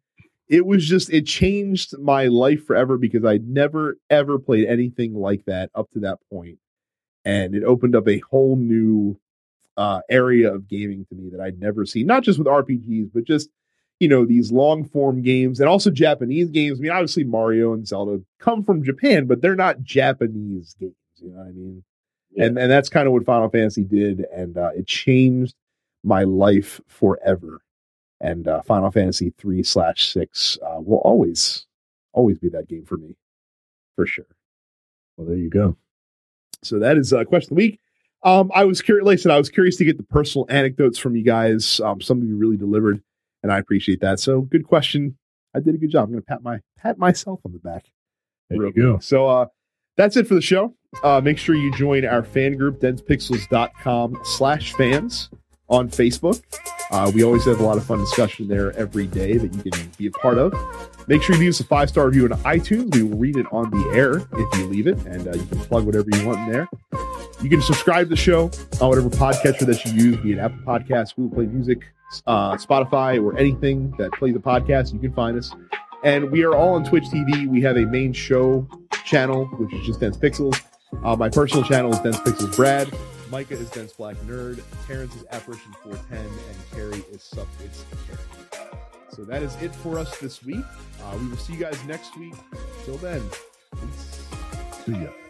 it was just it changed my life forever because I'd never ever played anything like that up to that point, and it opened up a whole new uh, area of gaming to me that I'd never seen, not just with RPGs, but just, you know, these long form games and also Japanese games. I mean, obviously Mario and Zelda come from Japan, but they're not Japanese games. You know what I mean? Yeah. And and that's kind of what Final Fantasy did, and uh, it changed my life forever. And uh, Final Fantasy three slash six uh, will always always be that game for me, for sure. Well, there you go. So that is uh, question of the week. Um, I was curious. Like I said, I was curious to get the personal anecdotes from you guys. Um, some of you really delivered, and I appreciate that. So, good question. I did a good job. I'm going to pat my pat myself on the back. There you go. So, uh, that's it for the show. Uh, make sure you join our fan group, densepixels.com slash fans on Facebook. Uh, we always have a lot of fun discussion there every day that you can be a part of. Make sure you leave us a five star review on iTunes. We will read it on the air if you leave it, and uh, you can plug whatever you want in there. You can subscribe to the show on whatever podcatcher that you use, be it Apple Podcasts, Google Play Music, uh, Spotify, or anything that plays a podcast. You can find us. And we are all on Twitch TV. We have a main show channel, which is just Dense Pixels. Uh, my personal channel is Dense Pixels Brad. Micah is Dense Black Nerd. Terrence is Apparition 410. And Carrie is Sup. So that is it for us this week. Uh, we will see you guys next week. Till then, peace. See ya.